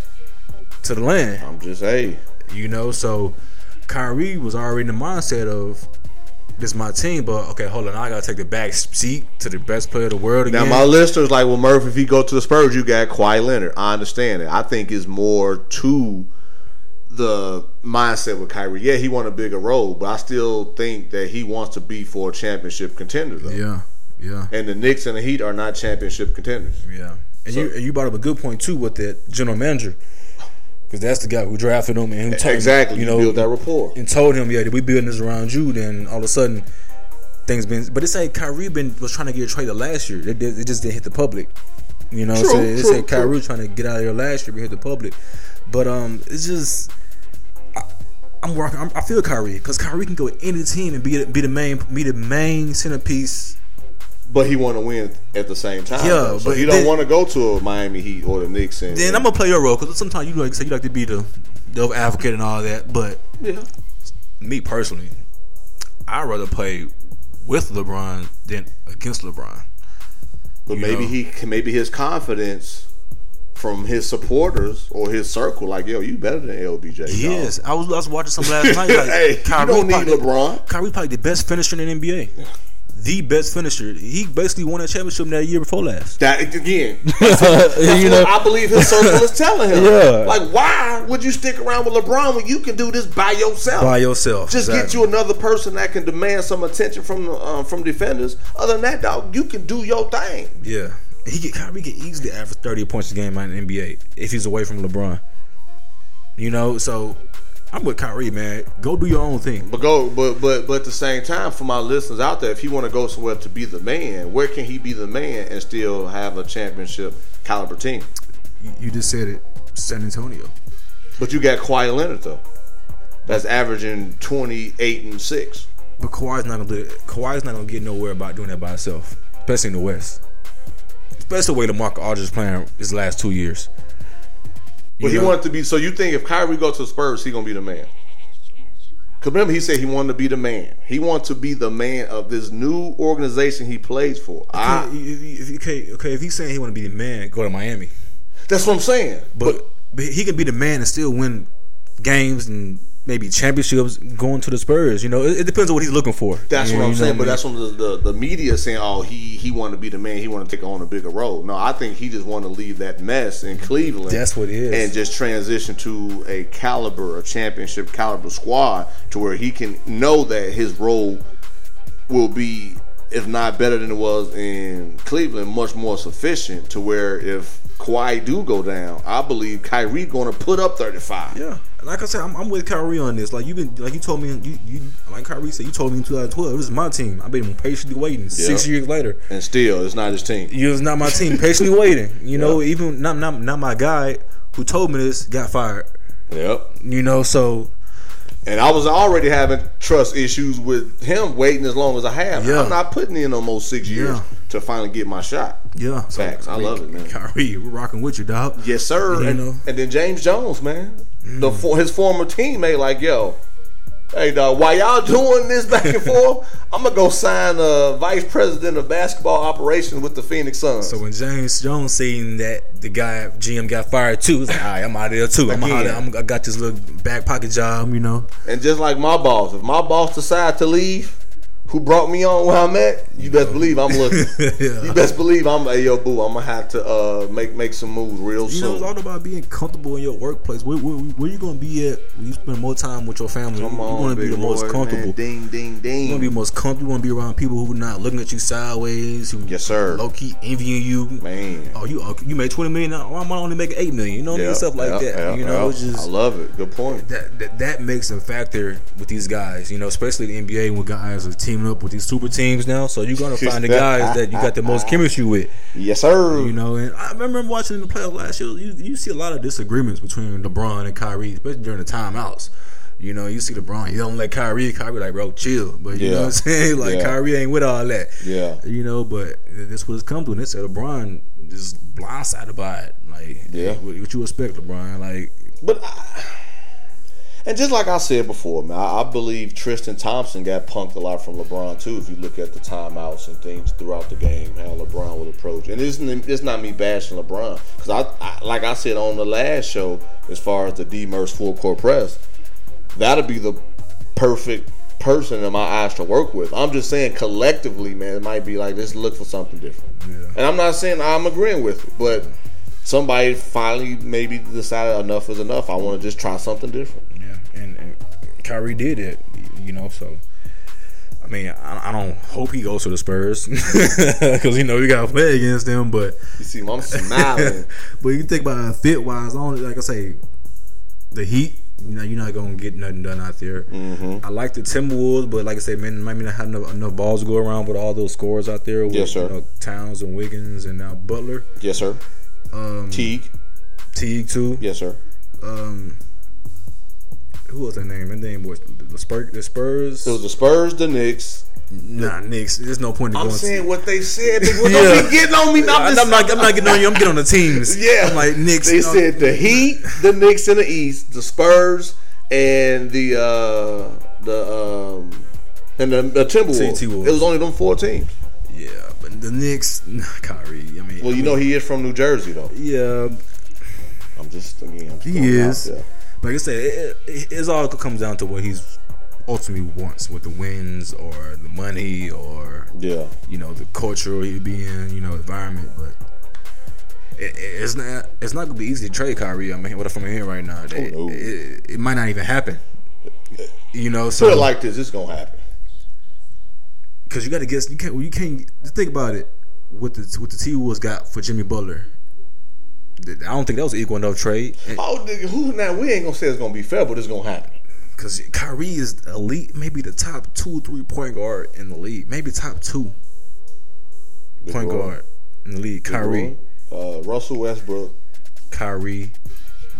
to the land.
I'm just, hey.
You know, so Kyrie was already in the mindset of this my team, but okay, hold on, I gotta take the back seat to the best player of the world
Now
again.
my listeners like, well, Murph, if he go to the Spurs, you got Kawhi Leonard. I understand it. I think it's more to the mindset with Kyrie. Yeah, he won a bigger role, but I still think that he wants to be for a championship contender though.
yeah, yeah.
And the Knicks and the Heat are not championship contenders.
Yeah, and
So-
you and you brought up a good point too with that general manager, because that's the guy who drafted him and who told him,
Exactly.
you know,
build that rapport.
and told him, yeah, we building this around you. Then all of a sudden, things been. But it's like Kyrie been was trying to get traded last year. It, it just didn't hit the public. You know,
True,
so it
true,
said Kyrie
true.
trying to get out of there last year, but hit the public. But um, it's just. I, I'm working. I'm, I feel Kyrie because Kyrie can go any team and be the, be the main be the main centerpiece.
But he want to win at the same time.
Yeah,
though. so
but
he don't want to go to a Miami Heat or the Knicks. And,
Then I'm gonna play your role because sometimes you like say you like to be the devil advocate and all that. But
yeah.
me personally, I'd rather play with LeBron than against LeBron.
But
You
maybe
know.
he maybe his confidence from his supporters or his circle, like yo, you better than LBJ.
Is. I was I was watching some last night. Like, <laughs>
Hey, you don't need LeBron.
Kyrie probably the best finisher in the NBA. The best finisher. He basically won a championship that year before last.
That again, <laughs> <laughs> that's
you
what
know,
I believe his circle is telling him.
Yeah.
Like, why would you stick around with LeBron when you can do this by yourself?
by yourself.
Just get you another person that can demand some attention from uh, from defenders. Other than that, dog, you can do your thing.
Yeah, he get Kyrie get easily average thirty points a game in the NBA if he's away from LeBron. You know, so I'm with Kyrie, man. Go do your own thing.
But go, but but but at the same time, for my listeners out there, if he want to go somewhere to be the man, where can he be the man and still have a championship caliber team?
You, you just said it, San Antonio.
But you got Kawhi Leonard though, that's averaging twenty eight and six.
But Kawhi's not gonna do it. Kawhi's not gonna get nowhere about doing that by himself, especially in the West. Especially the way LaMarcus Aldridge playing his last two years.
But
You
he
know?
wanted to be. So you think if Kyrie goes to the Spurs, he gonna be the man? Cause remember he said he wanted to be the man. He wants to be the man of this new organization he plays for. I,
Okay, if, if, okay, okay. If he's saying he want to be the man, go to Miami.
that's what I'm saying.
But, but he can be the man and still win games and maybe championships going to the Spurs. You know, it, it depends on what he's looking for.
That's
You
what
know-
I'm saying. But
I mean?
that's when the, the, the media saying, "Oh, he he wanted to be the man. He wanted to take on a bigger role." No, I think he just wanted to leave that mess in Cleveland.
That's what it is.
and just transition to a caliber, a championship caliber squad, to where he can know that his role will be, if not better than it was in Cleveland, much more sufficient. To where if Kawhi do go down, I believe Kyrie going to put up 35.
Yeah, like I said, I'm, I'm with Kyrie on this. Like you've been, like you told me, you, you like Kyrie said, you told me in 2012, this is my team. I've been patiently waiting. Six years later,
And still, it's not his team.
you was not my team. Patiently <laughs> waiting. You know, even not not not my guy who told me this got fired.
Yep.
You know, so
And I was already having trust issues with him waiting as long as I have.
Yeah.
I'm not putting in almost six years
Yeah.
To finally get my shot.
yeah, so,
Facts. I love it, man.
Kyrie, <laughs> we're rocking with you, dog.
Yes, sir.
You
and,
know.
and then James Jones, man, the
Mm.
for, his former teammate, like, yo, hey, dog, while y'all doing this back and forth, <laughs> I'm gonna go sign a vice president of basketball operations with the Phoenix Suns.
So when James Jones seen that the guy GM got fired too, he's like, all right, I'm out of there too. I'm out of, I got this little back pocket job, you know.
and just like my boss, if my boss decide to leave, who brought me on where I'm at, you best believe I'm looking. <laughs>
Yeah.
You best believe I'm hey yo boo. I'm gonna have to uh, make make some moves real
You know,
soon.
it's all about being comfortable in your workplace. Where, where, where you gonna be at when you spend more time with your family?
Come
you
on,
want to be the most comfortable.
Man. Ding ding ding.
You want to be most comfortable. You want to be around people who are not looking at you sideways. Who
Yes, sir.
Low key envying you.
Man.
Oh, you oh, you made twenty million. Now I'm only making eight million. You know what I mean? Stuff like that. you know, just
I love it. Good point.
that, that that makes a factor with these guys, you know, especially the NBA when guys are teaming up with these super teams now. So you're gonna find the guys <laughs> that you got the most chemistry with,
Yes, sir.
you know. And I remember watching the playoffs last year. You you see a lot of disagreements between LeBron and Kyrie, especially during the timeouts. You know, you see LeBron yelling at Kyrie, Kyrie like, bro, chill. But you know what I'm saying? <laughs> Like
Yeah.
Kyrie ain't with all that.
Yeah.
You know, but this what it's come to. And they said LeBron just blindsided by it. Like,
Yeah.
what, what you expect, LeBron? Like,
But I, and just like I said before, man, I, I believe Tristan Thompson got punked a lot from LeBron too. If you look at the timeouts and things throughout the game, how LeBron would approach, and it's, it's not me bashing LeBron because I, I, like I said on the last show, as far as the D-Murph's full court press, that'll be the perfect person in my eyes to work with. I'm just saying collectively, man, it might be like let's look for something different.
Yeah.
And I'm not saying I'm agreeing with it, but somebody finally maybe decided enough is enough. I want to just try something different.
Yeah, and, and Kyrie did it, you know. So, I mean, I, I don't hope he goes to the Spurs <laughs> because you know you got to play against them. But
You see, I'm smiling. <laughs>
but you think about fit wise, only like I say, the Heat. You know, you're not gonna get nothing done out there.
Mm-hmm.
I like the Timberwolves, but like I said, man, might not have enough, enough balls to go around with all those scores out there. With,
Yes, sir.
You know, Towns and Wiggins and now Butler,
yes, sir.
um,
Teague.
Teague too.
Yes, sir.
Um, who was that name? That name was the Spurs. The Spurs.
It was the Spurs, the Knicks.
nah, Knicks. There's no point in
I'm
going.
saying what they said. They <laughs>
Yeah.
don't be getting on me.
I'm,
I'm,
not. I'm not getting on you. I'm getting on the teams. <laughs>
Yeah,
I'm like Knicks.
They
you know,
said the Heat, the Knicks in the East, the Spurs, and the uh the um and the, the Timberwolves.
T-Wolves.
It was only them four teams.
Yeah, but the Knicks. Nah, Kyrie. I mean,
Well, you know he is from New Jersey though.
yeah,
I'm just again. I'm
he is. Like I said, it, it, it's all comes down to what he's ultimately wants with the wins or the money or
Yeah.
you know the culture he'd be in, you know, environment. But it, it- it's not it's not gonna be easy to trade Kyrie. I mean, what if I'm hearing right now? It,
no.
it, it might not even happen. You know,
Put
so
it like this, it's gonna happen.
because you got to guess you can't well, you can't just think about it. What the what the T Wolves got for Jimmy Butler, I don't think that was equal enough trade.
Oh, nigga, who now? We ain't gonna say it's gonna be fair, but it's gonna happen.
Because Kyrie is elite, maybe the top two, or three point guard in the league, maybe top two
Big
point
Roy.
guard in the league. Kyrie,
uh, Russell Westbrook.
Kyrie,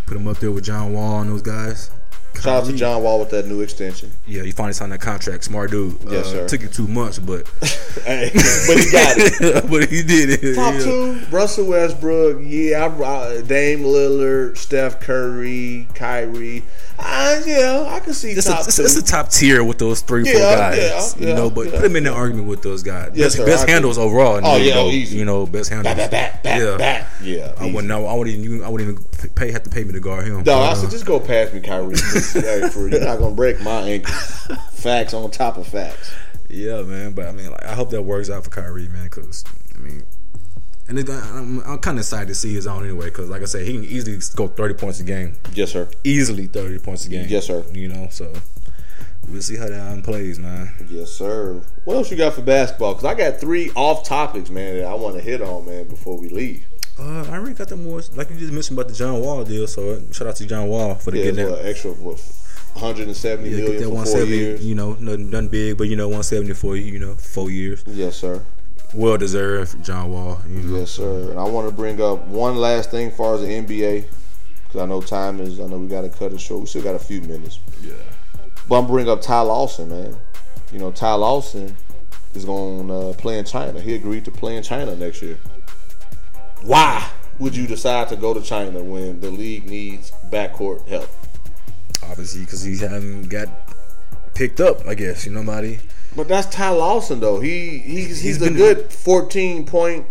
put him up there with John Wall and those guys.
Shout out to John Wall with that new extension.
Yeah, he finally signed that contract. Smart dude.
Yes,
Uh,
sir.
Took you two months, but <laughs> <laughs>
Hey, but he got it. <laughs>
but he did it.
Top
yeah.
two, Russell Westbrook. Yeah, I, Dame Lillard, Steph Curry, Kyrie. Uh, yeah, I can see
It's a,
top
it's,
two.
it's a top tier with those three, four guys.
yeah,
you
yeah,
know, but
yeah.
put him in the argument with those guys.
Yes,
best
sir,
best handles overall.
Oh, yeah,
though.
easy.
You know, best handles.
Bat, bat, bat,
yeah.
bat. Yeah,
I wouldn't know. I wouldn't even. I wouldn't even pay. Have to pay me to guard him.
No, I
uh,
said just go past me, Kyrie. <laughs> you're not gonna break my ankle. <laughs> Facts on top of facts.
Yeah, man. But I mean, like, I hope that works out for Kyrie, man. Because I mean, and it, I'm, I'm kind of excited to see his own anyway. Because like I said, he can easily go 30 points a game.
Yes, sir.
Easily 30 points a game.
Yes, sir.
You know, so we'll see how that plays, man.
Yes, sir. What else you got for basketball? Because I got three off topics, man, that I want to hit on, man, before we leave.
Uh, I already got the more like you just mentioned about the John Wall deal. So uh, shout out to John Wall for the
Yeah,
getting that.
extra what, 170
Yeah,
million
get that
for four
170.
years.
You know, nothing, nothing big, but you know, 170 for you know four years.
Yes, sir.
Well deserved, John Wall. You know,
Yes, sir. And I want to bring up one last thing as far as the NBA, because I know time is. I know we got to cut it short. We still got a few minutes.
yeah.
But I'm bring up Ty Lawson, man. You know, Ty Lawson is going to uh, play in China. He agreed to play in China next year. Why would you decide to go to China when the league needs backcourt help?
Obviously, because he hadn't got picked up. I guess you know, nobody.
But that's Ty Lawson, though. He he's he's,
He's
a good 14 point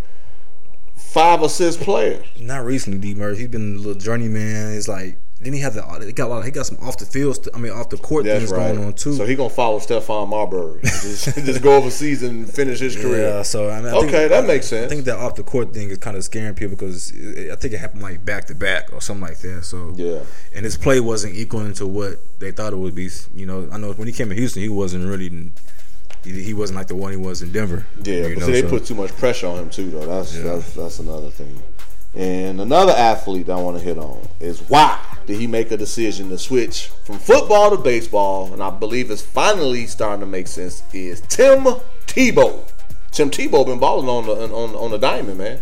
five assist player.
Not recently, D. Murray. He's been a little journeyman. It's like. Then he had the he got a lot. He got some off the field. st- I mean, off the court
That's
things
right.
going on too.
So he gonna follow Stephon Marbury. <laughs> just, just go overseas and finish his career.
Yeah, so I mean, I think-
Okay, that makes sense.
I think that off the court thing is kind of scaring people because I think it happened like back to back or something like that. So
Yeah.
and his play wasn't equaling to what they thought it would be. You know, I know when he came to Houston, he wasn't really. He he wasn't like the one he was in Denver.
Yeah, but
know,
see, they
so-
put too much pressure on him too, though. That's
Yeah.
that's that's another thing. And another athlete I want to hit on is why did he make a decision to switch from football to baseball? And I believe it's finally starting to make sense. Is Tim Tebow? Tim Tebow been balling on the on on the diamond, man.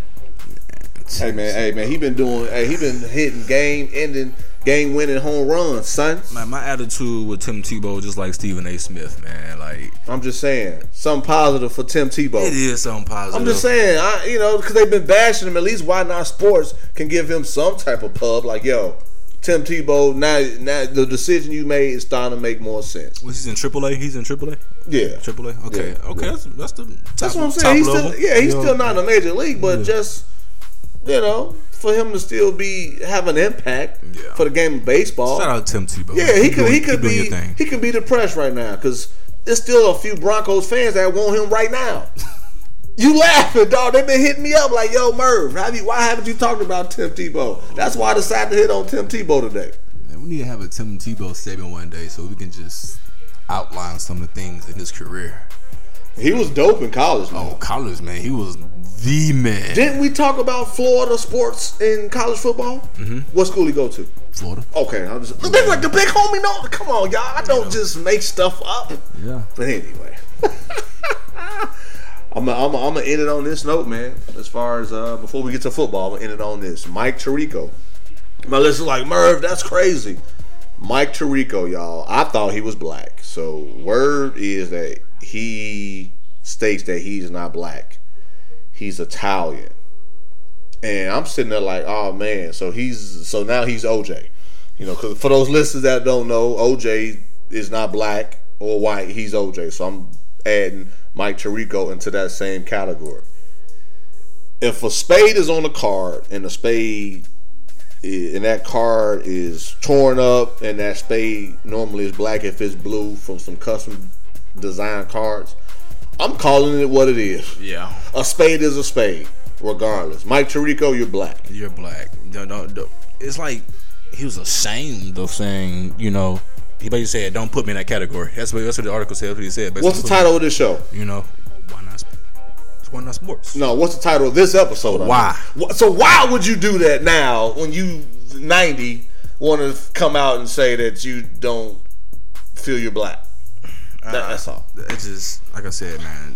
Hey man, hey man, he been doing. Hey, he been hitting game ending, game winning home runs, son.
My, my attitude with Tim Tebow just like Stephen A. Smith, man. Like
I'm just saying, something positive for Tim Tebow.
it is something positive.
I'm just saying, I, you know, because they've been bashing him. At least Why Not Sports can give him some type of pub. Like, yo, Tim Tebow, now, now the decision you made is starting to make more sense.
Well, he's in AAA. He's in AAA.
Yeah,
AAA. Okay.
Yeah,
okay.
yeah.
That's that's the top,
that's what I'm saying. He's
level.
still, yeah, he's
You know?
still not in the major league, but just you know, for him to still be have an impact
Yeah.
for the game of baseball.
Shout out to Tim Tebow.
Yeah, he could
doing-
he could be he could be depressed right now because there's still a few Broncos fans that want him right now. You laughing, dog? They've been hitting me up like, "Yo, Merv, have you, why haven't you talked about Tim Tebow?" That's why I decided to hit on Tim Tebow today.
Man, we need to have a Tim Tebow segment one day so we can just outline some of the things in his career.
He was dope in college. Man.
Oh, college man, he was the man.
Didn't we talk about Florida sports in college football? Mm-hmm. What school he go to?
Florida.
Okay, I'm just look like the big homie. No, come on, y'all. I don't just make stuff up.
Yeah.
But anyway, <laughs> I'm gonna end it on this note, man. As far as uh, before we get to football, I'm gonna end it on this. Mike Tirico. My listeners like Merv, that's crazy. Mike Tirico, y'all. I thought he was black. So word is that he states that he's not black. He's Italian. And I'm sitting there like, oh man, so he's so now he's OJ. You know, because for those listeners that don't know, OJ is not black or white. He's OJ. So I'm adding Mike Tirico into that same category. If a spade is on the card and the spade eh, and that card is torn up and that spade normally is black if it's blue from some custom design cards, I'm calling it what it is.
Yeah.
A spade is a spade, regardless. Mike Tirico, you're black.
You're black. No, no, no. It's like he was ashamed of saying, you know, he basically said, "Don't put me in that category." That's what that's what the article said. That's what he said.
What's the title of this show?
You know, why not? It's why not sports?
No, what's the title of this episode? I
Why?
mean? So why would you do that now when you 90 want to come out and say that you don't feel you're black? That, that's all.
It's just like I said, man.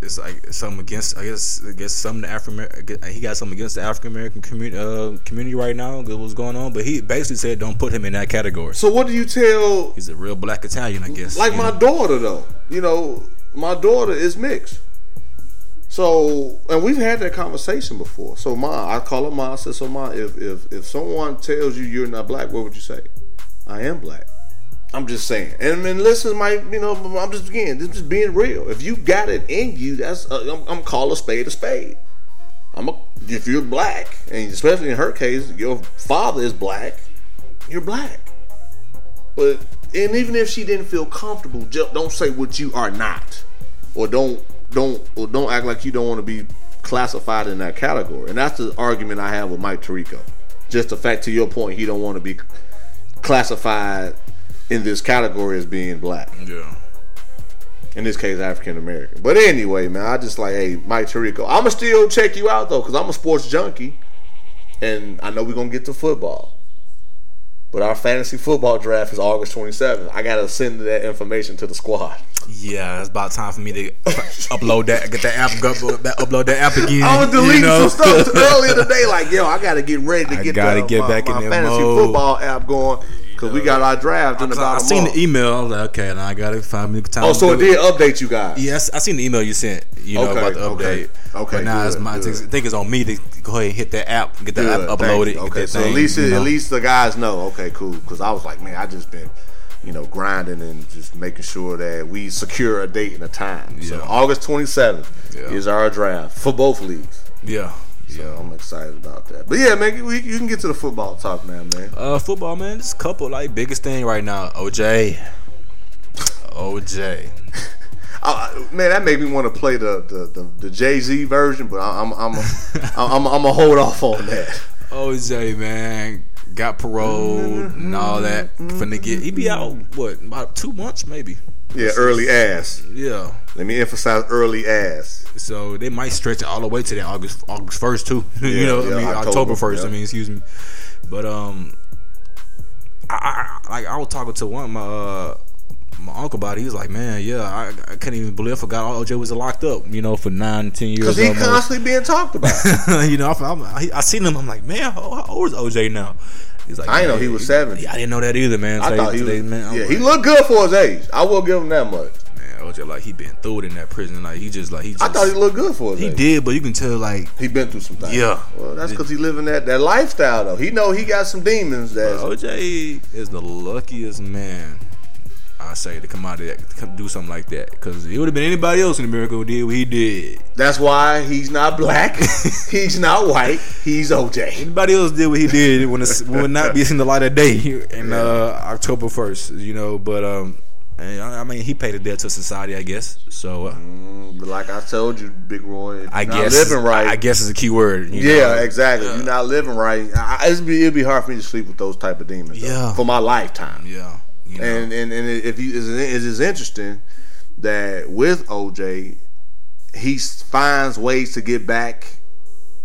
It's like something against. I guess against some of the African. He got something against the African American community uh, community right now. What's going on? But he basically said, "Don't put him in that category."
So what do you tell
He's a real black Italian, I guess.
like my
know?
daughter though? You know, my daughter is mixed. So, and we've had that conversation before. So, ma, I call her ma. I said, so ma, if if if someone tells you you're not black, what would you say? I am black. I'm just saying. And then listen, my, you know, I'm just again, this is being real. If you got it in you, that's uh, I'm, I'm call a spade a spade. I'm a, if you're black, and especially in her case, your father is black, you're black. But and even if she didn't feel comfortable, just don't say what you are not, or don't don't or don't act like you don't want to be classified in that category. And that's the argument I have with Mike Tirico. Just the fact, to your point, he don't want to be classified in this category as being black.
Yeah.
In this case, African American. But anyway, man, I just like, hey, Mike Tirico, I'ma still check you out though, because I'm a sports junkie, and I know we're gonna get to football. But our fantasy football draft is August 27th. I gotta send that information to the squad.
Yeah, it's about time for me to <laughs> upload that, get that app, upload that app again.
I was
you
deleting
know?
some stuff <laughs> earlier today. Like, yo, I gotta get ready to
I
get,
gotta
the,
get
my,
back in
my
that
fantasy
mode.
football app going because we got our draft in
I,
about
I
a
seen
month.
the email. I was like, okay, now I got to five me time.
oh, so it did update you guys.
Yes, I seen the email you sent. You know
Okay,
about the update.
Okay,
but now it's
good,
my. I think it's on me to go ahead and hit that app, get that
Good,
app uploaded.
Okay, so
thing,
at least
you know.
at least the guys know. Okay, cool. Because I was like, man, I just been, you know, grinding and just making sure that we secure a date and a time. So
Yeah.
August 27th
Yeah.
is our draft for both leagues.
yeah,
So
yeah.
I'm excited about that. But yeah, man, we, you can get to the football talk now, man.
Uh, football, man. This couple like biggest thing right now. OJ, OJ. <laughs>
I, man, that made me want to play the the, the, the Jay Z version, but I, I'm I'm <laughs> I'm I'm gonna hold off on that.
OJ, man, got paroled and all that. Finna get he be out what about two months maybe.
Yeah, early ass.
Yeah.
Let me emphasize early ass.
So they might stretch it all the way to that August August first too. <laughs>
Yeah,
you know,
yeah,
I mean
October,
October first.
yeah.
I mean, excuse me. But um, I, I I- like I was talking to one of my uh, my uncle about it. He was like, man, yeah, I, I couldn't even believe I forgot OJ was locked up. You know, for nine ten years.
Because he
almost.
constantly being talked about. <laughs>
you know, I, I'm, I, I seen him. I'm like, man, how, how old is OJ now? He's like,
I didn't know he was 70.
I didn't know that either, man.
I thought he was.
man,
yeah,
like,
he looked good for his age. I will give him that much.
man, OJ like he been through it in that prison. Like he just like he just
I thought he looked good for his
he
age.
did, but you can tell like
He been through some things.
Yeah.
Well, that's because he living that that lifestyle though. He know he got some demons that.
OJ is the luckiest man. I say to come out of that, to come do something like that, because it would have been anybody else in America who did what he did.
That's why he's not black. <laughs> he's not white. He's OJ.
Anybody else did what he did would, would not be <laughs> seen the light of day in uh, October first, you know. But um, and I mean, he paid a debt to society, I guess. So uh,
But like I told you, Big Roy,
I guess
not living right.
I guess is a key word.
yeah,
know.
exactly. You're not living right. I, it'd be it'd be hard for me to sleep with those type of demons. though, for my lifetime.
yeah. You know.
And and and if you it's, it's interesting that with OJ, he finds ways to get back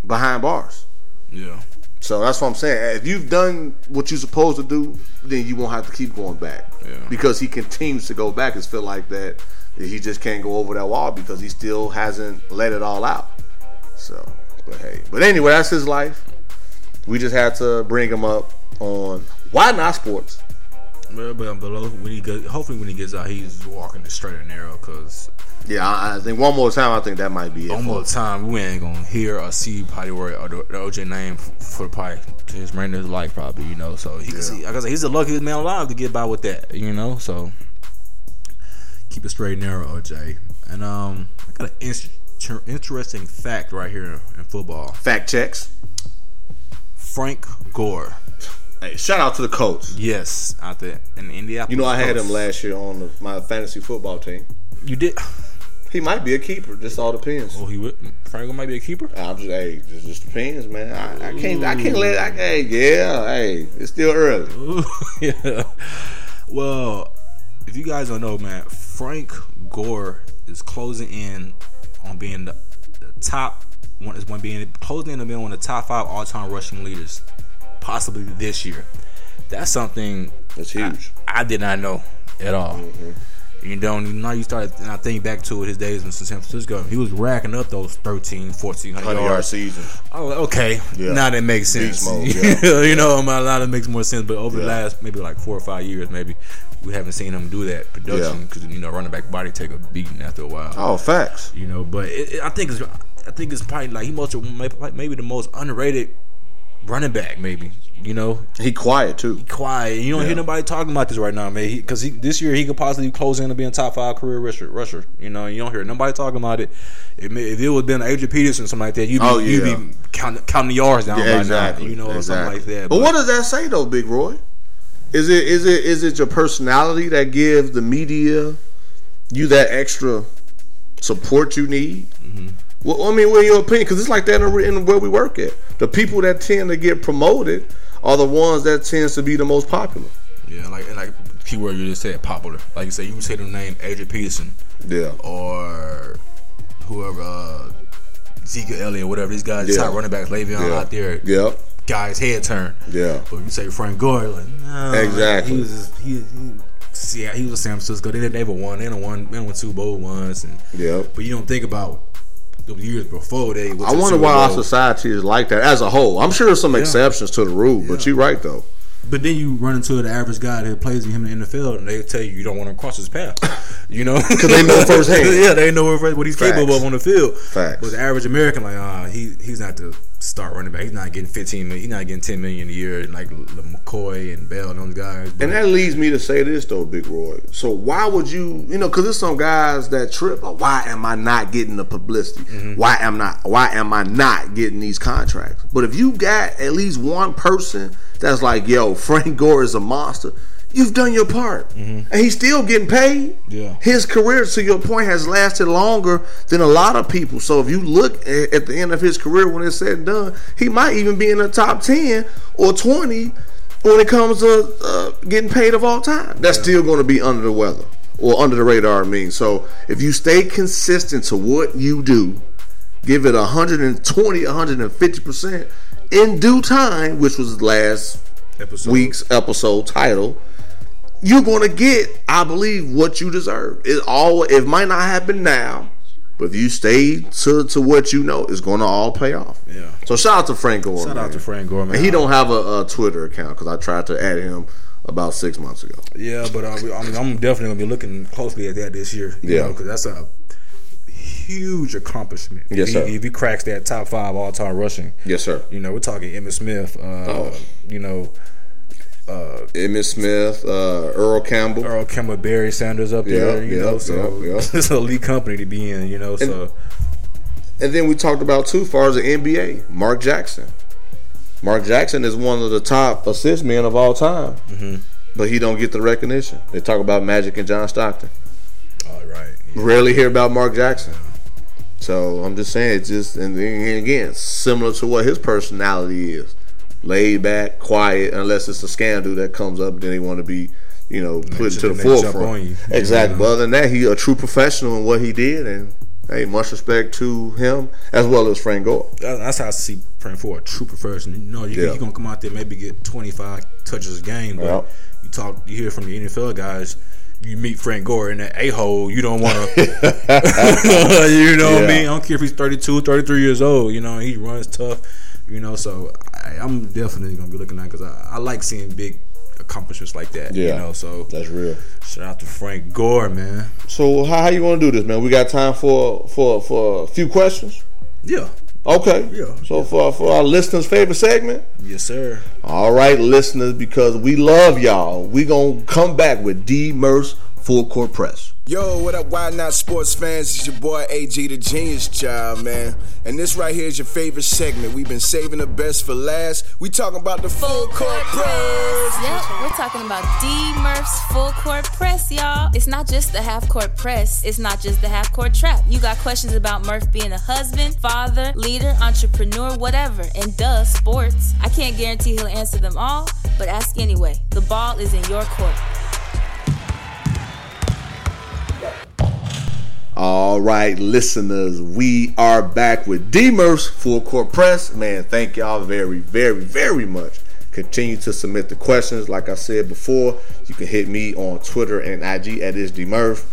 behind bars.
yeah.
So that's what I'm saying. If you've done what you're supposed to do, then you won't have to keep going back.
Yeah.
Because he continues to go back. It's feel like that he just can't go over that wall because he still hasn't let it all out. So, but hey, but anyway, that's his life. We just had to bring him up on Why not sports?
But, but below when he get, hopefully when he gets out, he's walking the straight and narrow. Cause
Yeah, I, I think one more time. I think that might be it.
one more time, we ain't gonna hear or see probably where or the, the OJ name for probably his remainder of his life, probably. You know, so he can see. Like I said, he's the luckiest man alive to get by with that. You know, so keep it straight and narrow, OJ. And um, I got an inter- interesting fact right here in football.
Fact checks.
Frank Gore,
Hey, shout out to the coach.
yes, out there in Indianapolis.
You know, I had him last year on the, my fantasy football team.
You did.
He might be a keeper. Just all depends.
Oh, he would. Frank Gore might be a keeper.
I'm just, hey, just, just depends, man. I, I can't, I can't let. I, hey, yeah, hey, it's still early. <laughs>
yeah. Well, if you guys don't know, man, Frank Gore is closing in on being the, the top one is one being closing in on being one of the top five all time rushing leaders, possibly this year. That's something
That's huge.
I did not know at all. Mm-hmm. You don't now you start and I think back to it his days in San Francisco. He was racking up those 13, 1400
Hundred yard
yards.
season.
Oh, okay.
Yeah.
Now that makes sense.
Mode, <laughs> yeah.
you know, a lot of makes more sense. But over the last maybe like four or five years, maybe we haven't seen him do that production
Yeah.
because you know running back body take a beating after a while.
Oh, facts.
You know, but it, it- I think it's I think it's probably like he most maybe the most underrated running back. Maybe you know
He quiet too.
quiet. You don't hear nobody talking about this right now, man. Because he, this year he could possibly close in to being top five career rusher. Rusher, you know, you don't hear nobody talking about it. It may, if it would been Adrian Peterson, or something like that, you'd be,
Oh,
you'd be counting, counting the yards down
Yeah,
by
exactly.
now, you know, or
exactly.
something like that.
But, what does that say though, Big Roy? Is it is it is it your personality that gives the media you that extra support you need?
Mm-hmm.
Well, I mean, what your opinion? Because it's like that in, in where we work at. The people that tend to get promoted are the ones that tends to be the most popular.
yeah, like like keyword you just said, popular. Like you said, you say the name Adrian Peterson
Yeah.
or whoever. Uh, Zeke Elliott, whatever these guys,
Yeah.
top running backs, Le'Veon
Yeah.
out there,
Yep.
guy's head turn.
Yeah.
But you say Frank Gore, like no,
Exactly.
He was just, he, he see he was a San Francisco. They never won. They done won. They done won Super Bowl once, and
Yep.
but you don't think about the years before they.
I wonder why our society is like that as a whole. I'm sure there's some exceptions to the rule, but you're right though.
But then you run into the average guy that plays him in the NFL, and they tell you you don't want to cross his path. <laughs> You know, because
they know firsthand. <laughs>
yeah, they know what he's capable of on the field.
Facts.
But the average American, like, ah, he he's not the start running back. He's not getting 15 million. He's not getting 10 million a year like McCoy and Bell and those guys. But
And that leads me to say this though, Big Roy. So why would you, you know, because there's some guys that trip. Oh, why am I not getting the publicity? Mm-hmm. Why am not? Why am I not getting these contracts? But if you got at least one person that's like, yo, <laughs> Frank Gore is a monster. You've done your part, and he's still getting paid.
Yeah.
his career, to your point, has lasted longer than a lot of people. So if you look at, at the end of his career, when it's said and done, he might even be in the top ten or twenty when it comes to uh, getting paid of all time. That's still going to be under the weather or under the radar. I mean, so if you stay consistent to what you do, give it 120, 150 percent in due time, which was last
episode.
week's episode title, you're going to get, I believe, what you deserve. It all it might not happen now, but if you stay to to what you know, it's going to all pay off.
Yeah.
So shout out to Frank Gore.
Shout out to Frank Gore, man.
And he don't have a, a Twitter account because I tried to add him about six months ago.
Yeah, but uh, I mean, I'm definitely gonna be looking closely at that this year. You
Yeah.
because that's a huge accomplishment.
Yes,
if
sir.
He, if he cracks that top five all time rushing,
Yes, sir.
you know, we're talking Emmitt Smith. Uh,
Oh.
You know,
Emmitt Smith, uh, Earl Campbell.
Earl Campbell, Barry Sanders up there.
Yeah,
you
yeah,
know, so
yeah, yeah. <laughs>
it's a elite company to be in. You know, so
And then we talked about too, far as the NBA, Mark Jackson. Mark Jackson is one of the top assist men of all time,
Mm-hmm.
but he don't get the recognition. They talk about Magic and John Stockton.
all right.
Rarely hear about Mark Jackson. So I'm just saying, it's just and then again similar to what his personality is, laid back, quiet, unless it's a scandal that comes up, then they want to be, you know, put to the forefront. Exactly.
Yeah.
But other than that, he a true professional in what he did, and hey, much respect to him as well as Frank Gore.
That's how I see praying for a true professional. You know, you
Yeah.
are gonna come out there maybe get 25 touches a game, but
Yeah.
you talk, you hear from the NFL guys. You meet Frank Gore in that a hole. You don't want to, <laughs> <laughs> you know what I mean. I don't care if he's 32, 33 years old. You know, he runs tough. You know, so I, I'm definitely gonna be looking at because I, I like seeing big accomplishments like that.
Yeah.
You know, so
That's real.
shout out to Frank Gore, man.
So how, how you to do this, man? We got time for for for a few questions.
Yeah.
Okay.
Yeah.
So for for our listeners' favorite segment.
Yes, sir.
All right, listeners, because we love y'all, we gonna come back with D Murph's Full Court Press.
Yo, what up, Why Not Sports fans? It's your boy AG, the Genius Child, man. And this right here is your favorite segment. We've been saving the best for last. We talking about the full court press.
Yep, we're talking about D Murph's full court press, y'all. It's not just the half court press, it's not just the half court trap. You got questions about Murph being a husband, father, leader, entrepreneur, whatever, and duh, sports. I can't guarantee he'll answer them all, but ask anyway. The ball is in your court.
All right, listeners, we are back with D Murph's Full Court Press. Man, thank y'all very, very, very much. Continue to submit the questions. Like I said before, you can hit me on Twitter and IG at isdmurph.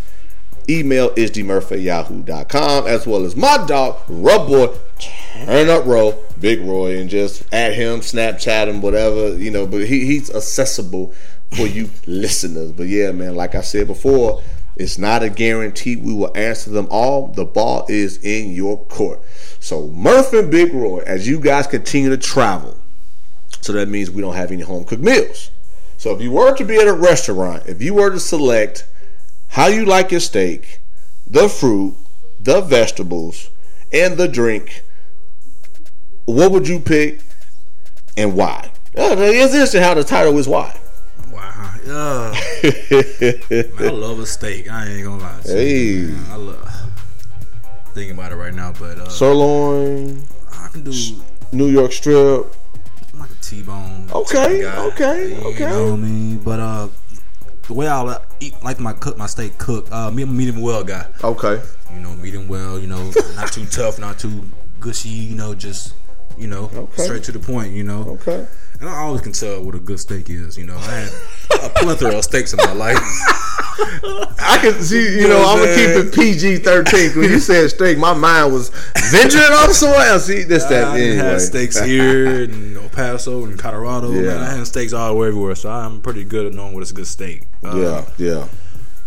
Email isdmurph at yahoo.com, as well as my dog, Rub Boy, Turn Up Row, Big Roy, and just at him, Snapchat him, whatever, you know, but he, he's accessible for you <laughs> listeners. But yeah, man, like I said before, it's not a guarantee we will answer them all. The ball is in your court. So Murph and Big Roy, as you guys continue to travel, so that means we don't have any home cooked meals. So if you were to be at a restaurant, if you were to select how you like your steak, the fruit, the vegetables, and the drink, what would you pick and why? Uh, it's interesting how the title is why.
Yeah. I love a steak. I ain't gonna lie. To you,
Hey.
I love thinking about it right now, but uh,
Sirloin,
I can do
New York strip.
I'm like a T-bone.
Okay,
guy,
okay,
you
okay.
know what I mean? But uh, the way I eat, like my cook my steak cooked, uh, me I'm medium well guy.
Okay.
You know, medium well. You know, <laughs> not too tough, not too gushy. You know, just you know,
Okay.
straight to the point. You know,
Okay.
And I always can tell what a good steak is. You know, I had a plethora of steaks in my life. <laughs>
I can see, you know, I'm gonna keep it PG 13. When you said steak, my mind was venturing off somewhere else. See, this, that,
I
anyway.
had steaks here in El Paso and Colorado.
Yeah.
Man, I had steaks all over everywhere, so I'm pretty good at knowing what is a good steak. Uh,
Yeah, yeah.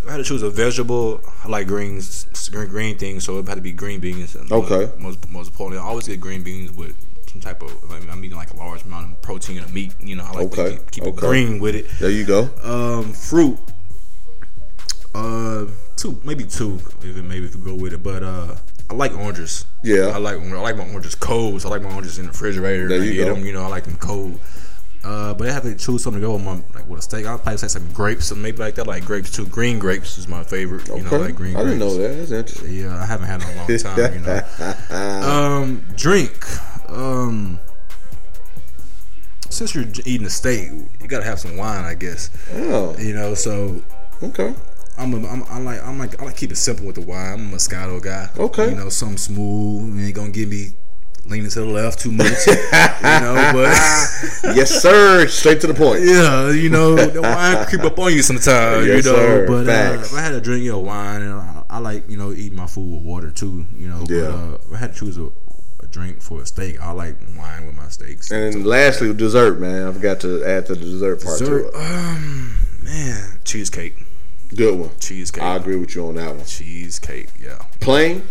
I had to choose a vegetable, I like greens, green, green things, so it had to be green beans. And
Okay.
Most, most importantly, I always get green beans with some type of. I mean, I'm eating like a large amount of protein and meat. You know, I like
Okay,
to keep, keep it green with it.
There you go.
Um, fruit. Uh, two, maybe two, if it, maybe if we go with it. But uh, I like oranges.
Yeah.
I like I like my oranges cold. So I like my oranges in the refrigerator.
There
I
you
get
go.
them. You know, I like them cold. Uh, but I have to choose something to go with my like with a steak. I'll probably say some grapes, or maybe like that, like grapes too. Green grapes is my favorite. You know,
Okay.
like green.
I didn't know that. That's interesting.
Yeah, I haven't had in a long time. You know. <laughs> Um, drink. Um, since you're eating a steak, you gotta have some wine, I guess.
Oh,
You know, so
okay.
I'm, a, I'm I like I'm like I like keep it simple with the wine. I'm a Moscato guy.
Okay.
You know, something smooth. Ain't gonna give me leaning to the left too much. <laughs> you know, but <laughs>
yes, sir. Straight to the point.
yeah, you know, the wine creep up on you sometimes.
Yes,
you know,
sir.
but uh, if I had to drink, your know, wine, and I, I like you know eating my food with water too. You know,
Yeah.
But, uh, I had to choose a drink for a steak, I like wine with my steaks.
And lastly, dessert, man. I forgot to add to the dessert part
Dessert,
to it.
um, man, cheesecake,
Good one.
cheesecake,
I agree with you on that one.
cheesecake. Yeah.
Plain?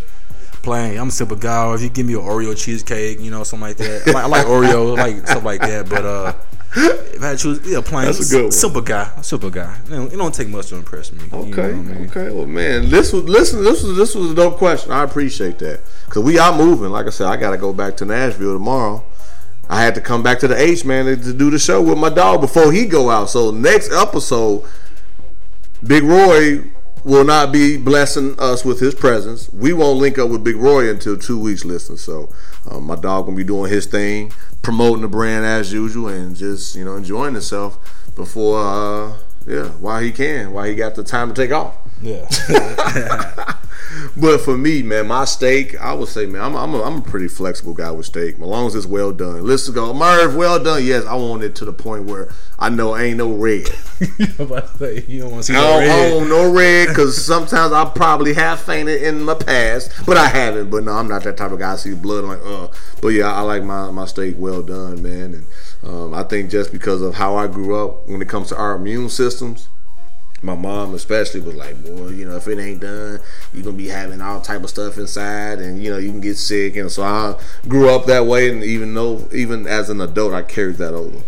plain. I'm a simple guy. If you give me an Oreo cheesecake, you know, something like that. I like, I like Oreo, I like stuff like that. But uh, if I choose, yeah, plain.
That's a good one.
Simple guy, simple guy. You know, it don't take much to impress me. you know
Okay,
I mean?
okay. Well, man, this was listen. This was this was a dope question. I appreciate that because we are moving. Like I said, I got to go back to Nashville tomorrow. I had to come back to the H man to, to do the show with my dog before he go out. So next episode, Big Roy will not be blessing us with his presence. We won't link up with Big Roy until two weeks. Listen, so um, my dog gonna be doing his thing, promoting the brand as usual, and just you know enjoying himself before uh, yeah while he can, while he got the time to take off.
Yeah. <laughs>
But for me, man, my steak, I would say, man, I'm, I'm, a, I'm a pretty flexible guy with steak. As long as it's well done. Let's go, Merv, well done. Yes, I want it to the point where I know ain't no red. <laughs>
you don't want to see
I
no
don't, I
red.
don't no red because sometimes I probably have fainted in my past, but I haven't. But no, I'm not that type of guy. I see blood, I'm like, uh. But yeah, I like my, my steak well done, man. And um, I think just because of how I grew up when it comes to our immune systems, my mom especially was like, boy, you know, if it ain't done, you're gonna be having all type of stuff inside, and you know, you can get sick. And so I grew up that way, and even though, even as an adult, I carried that over.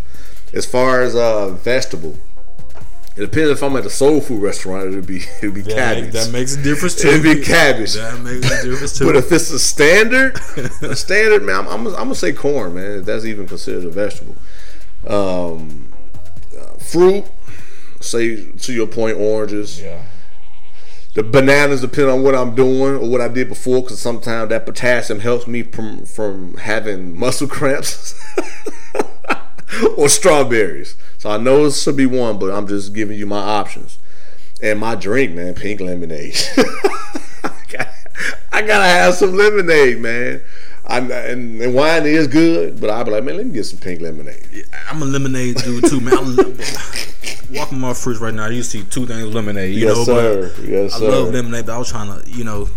As far as uh, vegetable, it depends if I'm at a soul food restaurant. It'd be <laughs> it'd be
That,
cabbage.
make- that makes a difference too.
It'd be cabbage.
That makes a difference <laughs> too.
But if it's a standard, a <laughs> standard man, I'm, I'm, I'm gonna say corn, man. If that's even considered a vegetable. Um, uh, fruit, say to your point, oranges.
yeah.
The bananas depend on what I'm doing or what I did before, because sometimes that potassium helps me from from having muscle cramps. <laughs> or strawberries. So I know this should be one, but I'm just giving you my options. And my drink, man, pink lemonade. I, <laughs> gotta, I gotta have some lemonade, man. I, and, and wine is good, but I'll be like, man, let me get some pink lemonade.
I'm a lemonade dude too, man. I'm <laughs> <laughs> walking my fridge right now. You see two things of lemonade. You
Yes,
know,
sir.
But
Yes,
I
sir.
love lemonade, but I was trying to, you know,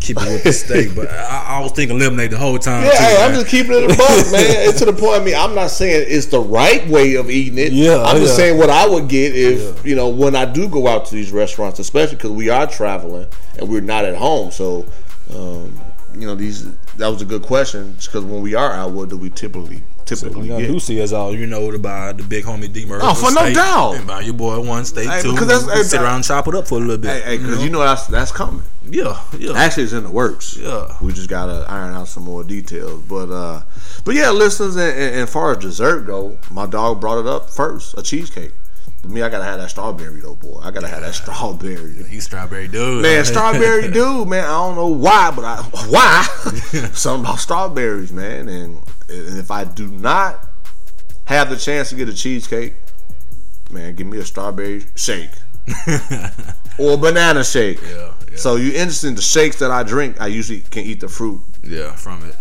keep it with the <laughs> steak. But I, I was thinking lemonade the whole time.
Yeah,
too,
hey, I'm just keeping it a buck, man. It's to the point. I mean, I'm not saying it's the right way of eating it.
Yeah,
I'm just saying what I would get if you know when I do go out to these restaurants, especially because we are traveling and we're not at home. So, um, you know, these that was a good question because when we are out, what do we typically typically
got
get?
Lucy as all you know to buy the big homie D Murphy.
Oh, for no doubt.
And buy your boy one steak
Hey,
too.
because that's-
sit around and chop it up for a little bit.
Hey, because you know that's that's coming.
yeah, yeah.
Actually, it's in the works.
Yeah.
we just gotta iron out some more details. But uh, but yeah, listeners, and, and, and as far as dessert go, my dog brought it up first, a cheesecake. Me, I gotta have that strawberry though, boy. I gotta have that strawberry.
He's strawberry dude.
Man, <laughs> strawberry dude, man. I don't know why, but I <laughs> why <laughs> something about strawberries, man. And, and if I do not have the chance to get a cheesecake, man, give me a strawberry shake or a banana shake.
Yeah, yeah.
So you interested in the shakes that I drink? I usually can eat the fruit.
Yeah, from it,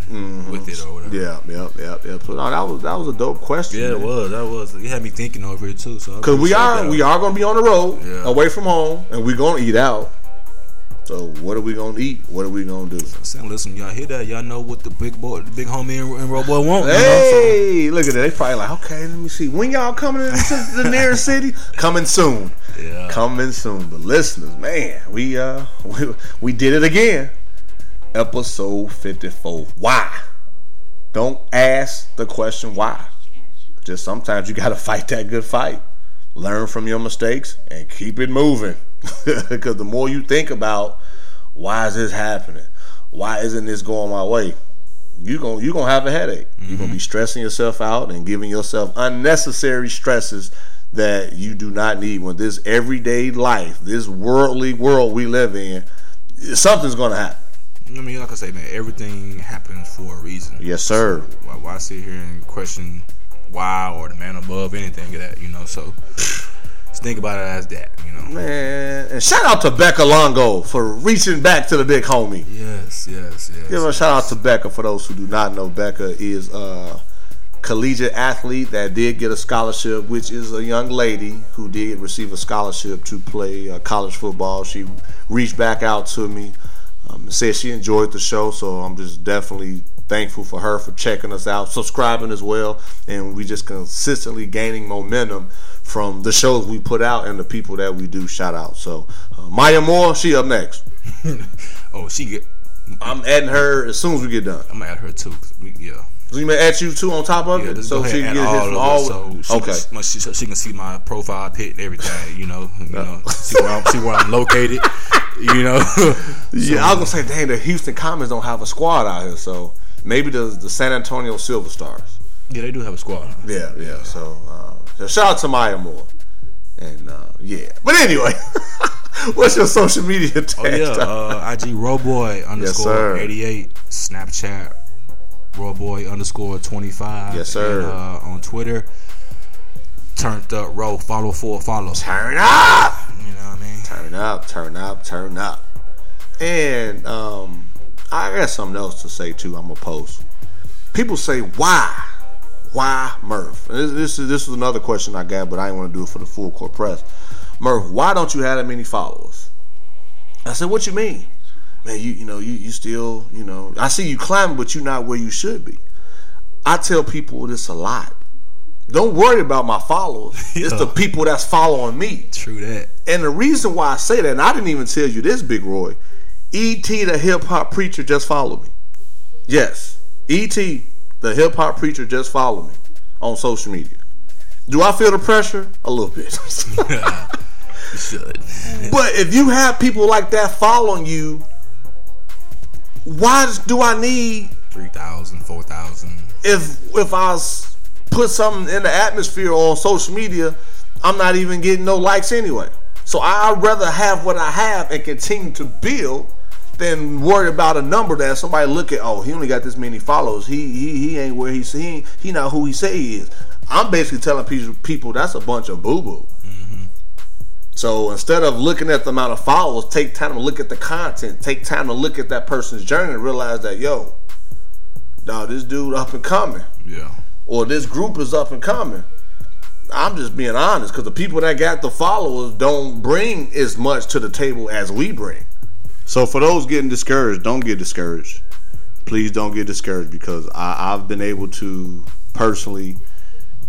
with it or whatever.
Mm-hmm. Yeah, yeah, yeah, yeah. So no, that was that was a dope question.
Yeah, it was. That was. You had me thinking over here too. So
Because we are
that.
we are gonna be on the road,
Yeah.
away from home, and we're gonna eat out. So what are we gonna eat? What are we gonna do?
Saying, listen, y'all hear that? Y'all know what the big boy, the big homie and, and Robo want. you know,
Hey, look at that. They probably like, okay, let me see. When y'all coming into the <laughs> nearest city? Coming soon.
yeah.
Coming soon. But listeners, man, we uh <laughs> we, we did it again. Episode 54. Why? Don't ask the question why. Just sometimes you gotta <laughs> fight that good fight. Learn from your mistakes and keep it moving. <laughs> Because the more you think about why is this happening? Why isn't this going my way? You gon' you gonna have a headache. You're gonna be mm-hmm. stressing yourself out and giving yourself unnecessary stresses that you do not need. When this everyday life, this worldly world we live in, something's gonna happen.
I mean, like I say, man, everything happens for a reason.
Yes, sir.
Why, why sit here and question why or the man above anything of that? You know, so just think about it as that. You know.
Man, and shout out to Becca Longo for reaching back to the big homie.
Yes, yes, yes.
Give a shout out to Becca for those who do not know. Becca is a collegiate athlete that did get a scholarship, which is a young lady who did receive a scholarship to play uh, college football. She reached back out to me, um, said she enjoyed the show, so I'm just definitely thankful for her for checking us out, subscribing as well, and we just consistently gaining momentum from the shows we put out and the people that we do shout out. So uh, Maya Moore, she up next. <laughs>
Oh, she get.
I'm adding her as soon as we get done.
I'm add her too. we, yeah.
So you may add you too on top of
Yeah,
it, so she can get
add
hit from
all
all.
of it. So she
okay.
Can, she, so she can see my profile pic and everything. You know. You know. See where I'm, see where I'm located. <laughs> You know. <laughs>
yeah, I was gonna say, dang, the Houston Comets don't have a squad out here, so maybe the the San Antonio Silver Stars.
yeah, they do have a squad.
Yeah, yeah. So, uh, so shout out to Maya Moore, and uh, yeah. But anyway, <laughs> what's your social media tag?
Oh yeah, uh, IG Roboy underscore
sir.
eighty eight, Snapchat Roboy underscore twenty five.
Yes, sir.
And, uh, on Twitter, turned up row follow for follow.
Turn up,
You know what I mean?
turn turn up, turn up, turn up. And um, I got something else to say too. I'm gonna post. People say why, why Murph? This, this is this is another question I got, but I didn't want to do it for the full court press. Murph, why don't you have that many followers? I said, what you mean? Man, you you know you you still you know I see you climbing, but you're not where you should be. I tell people this a lot. Don't worry about my followers. <laughs> It's the people that's following me.
True that.
And the reason why I say that, and I didn't even tell you this, Big Roy, E.T. the hip hop preacher just followed me. Yes, E.T. the hip hop preacher just followed me on social media. Do I feel the pressure? A little bit. <laughs>
You should. <laughs>
but if you have people like that following you, why do I need
3,000, 4,000.
if if I put something in the atmosphere on social media, I'm not even getting no likes anyway. So I'd rather have what I have and continue to build than worry about a number that somebody look at. Oh, he only got this many followers. He he, he ain't where he's he ain't- he not who he say he is. I'm basically telling people people that's a bunch of boo boo. So instead of looking at the amount of followers, take time to look at the content. Take time to look at that person's journey and realize that yo, dog, this dude up and coming
Yeah.
or this group is up and coming. I'm just being honest because the people that got the followers don't bring as much to the table as we bring. So for those getting discouraged, don't get discouraged. Please don't get discouraged because I, I've been able to personally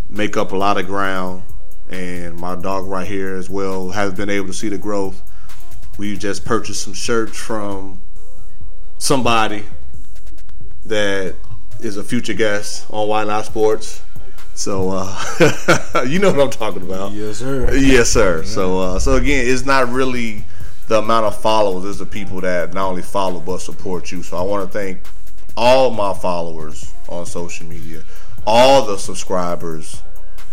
make up a lot of ground, and my dog right here as well has been able to see the growth. We just purchased some shirts from somebody that is a future guest on Why Not Sports. So uh, <laughs> you know what I'm talking about.
Yes, sir.
Yes, sir. So uh, so again, it's not really the amount of followers; it's the people that not only follow but support you. So I want to thank all my followers on social media, all the subscribers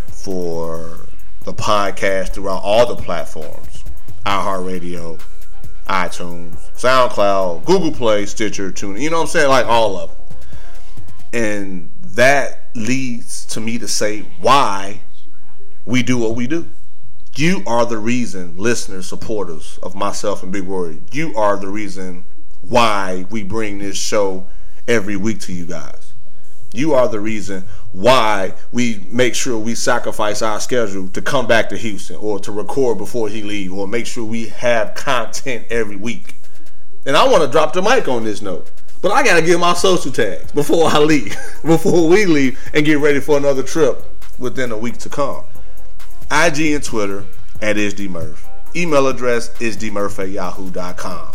for the podcast throughout all the platforms: iHeartRadio, iTunes, SoundCloud, Google Play, Stitcher, TuneIn. You know what I'm saying? Like all of them. And that leads to me to say why we do what we do. You are the reason, listeners, supporters of myself and Big Roy. You are the reason why we bring this show every week to you guys. You are the reason why we make sure we sacrifice our schedule to come back to Houston or to record before he leave or make sure we have content every week. And I want to drop the mic on this note. But I got to get my social tags before I leave, <laughs> before we leave and get ready for another trip within a week to come. IG and Twitter at isdmurph. Email address isdmurph at yahoo.com.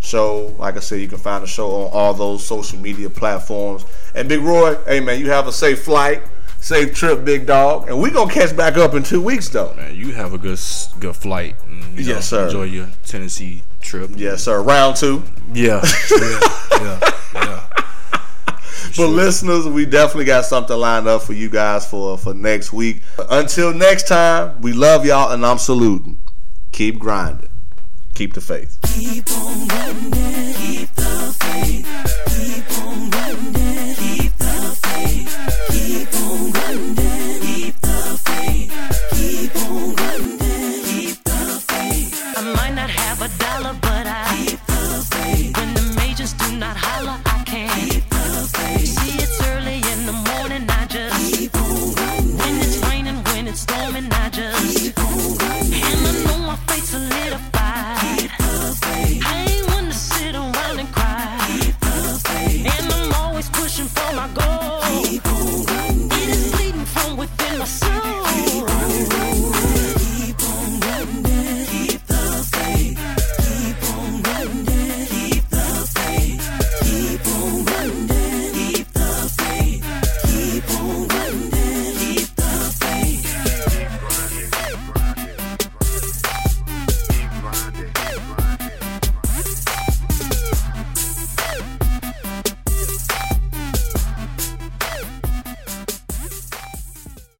Show, like I said, you can find the show on all those social media platforms. And Big Roy, hey man, you have a safe flight, safe trip, big dog. And we going to catch back up in two weeks, though.
Man, you have a good good flight. and, you know,
Yes, sir.
Enjoy your Tennessee trip.
Yes, sir. Round two.
Yeah. <laughs> yeah. Yeah. Yeah. <laughs>
But listeners, we definitely got something lined up for you guys for for next week. Until next time, we love y'all and I'm saluting. Keep grinding. Keep the faith.
Keep on running, keep the faith.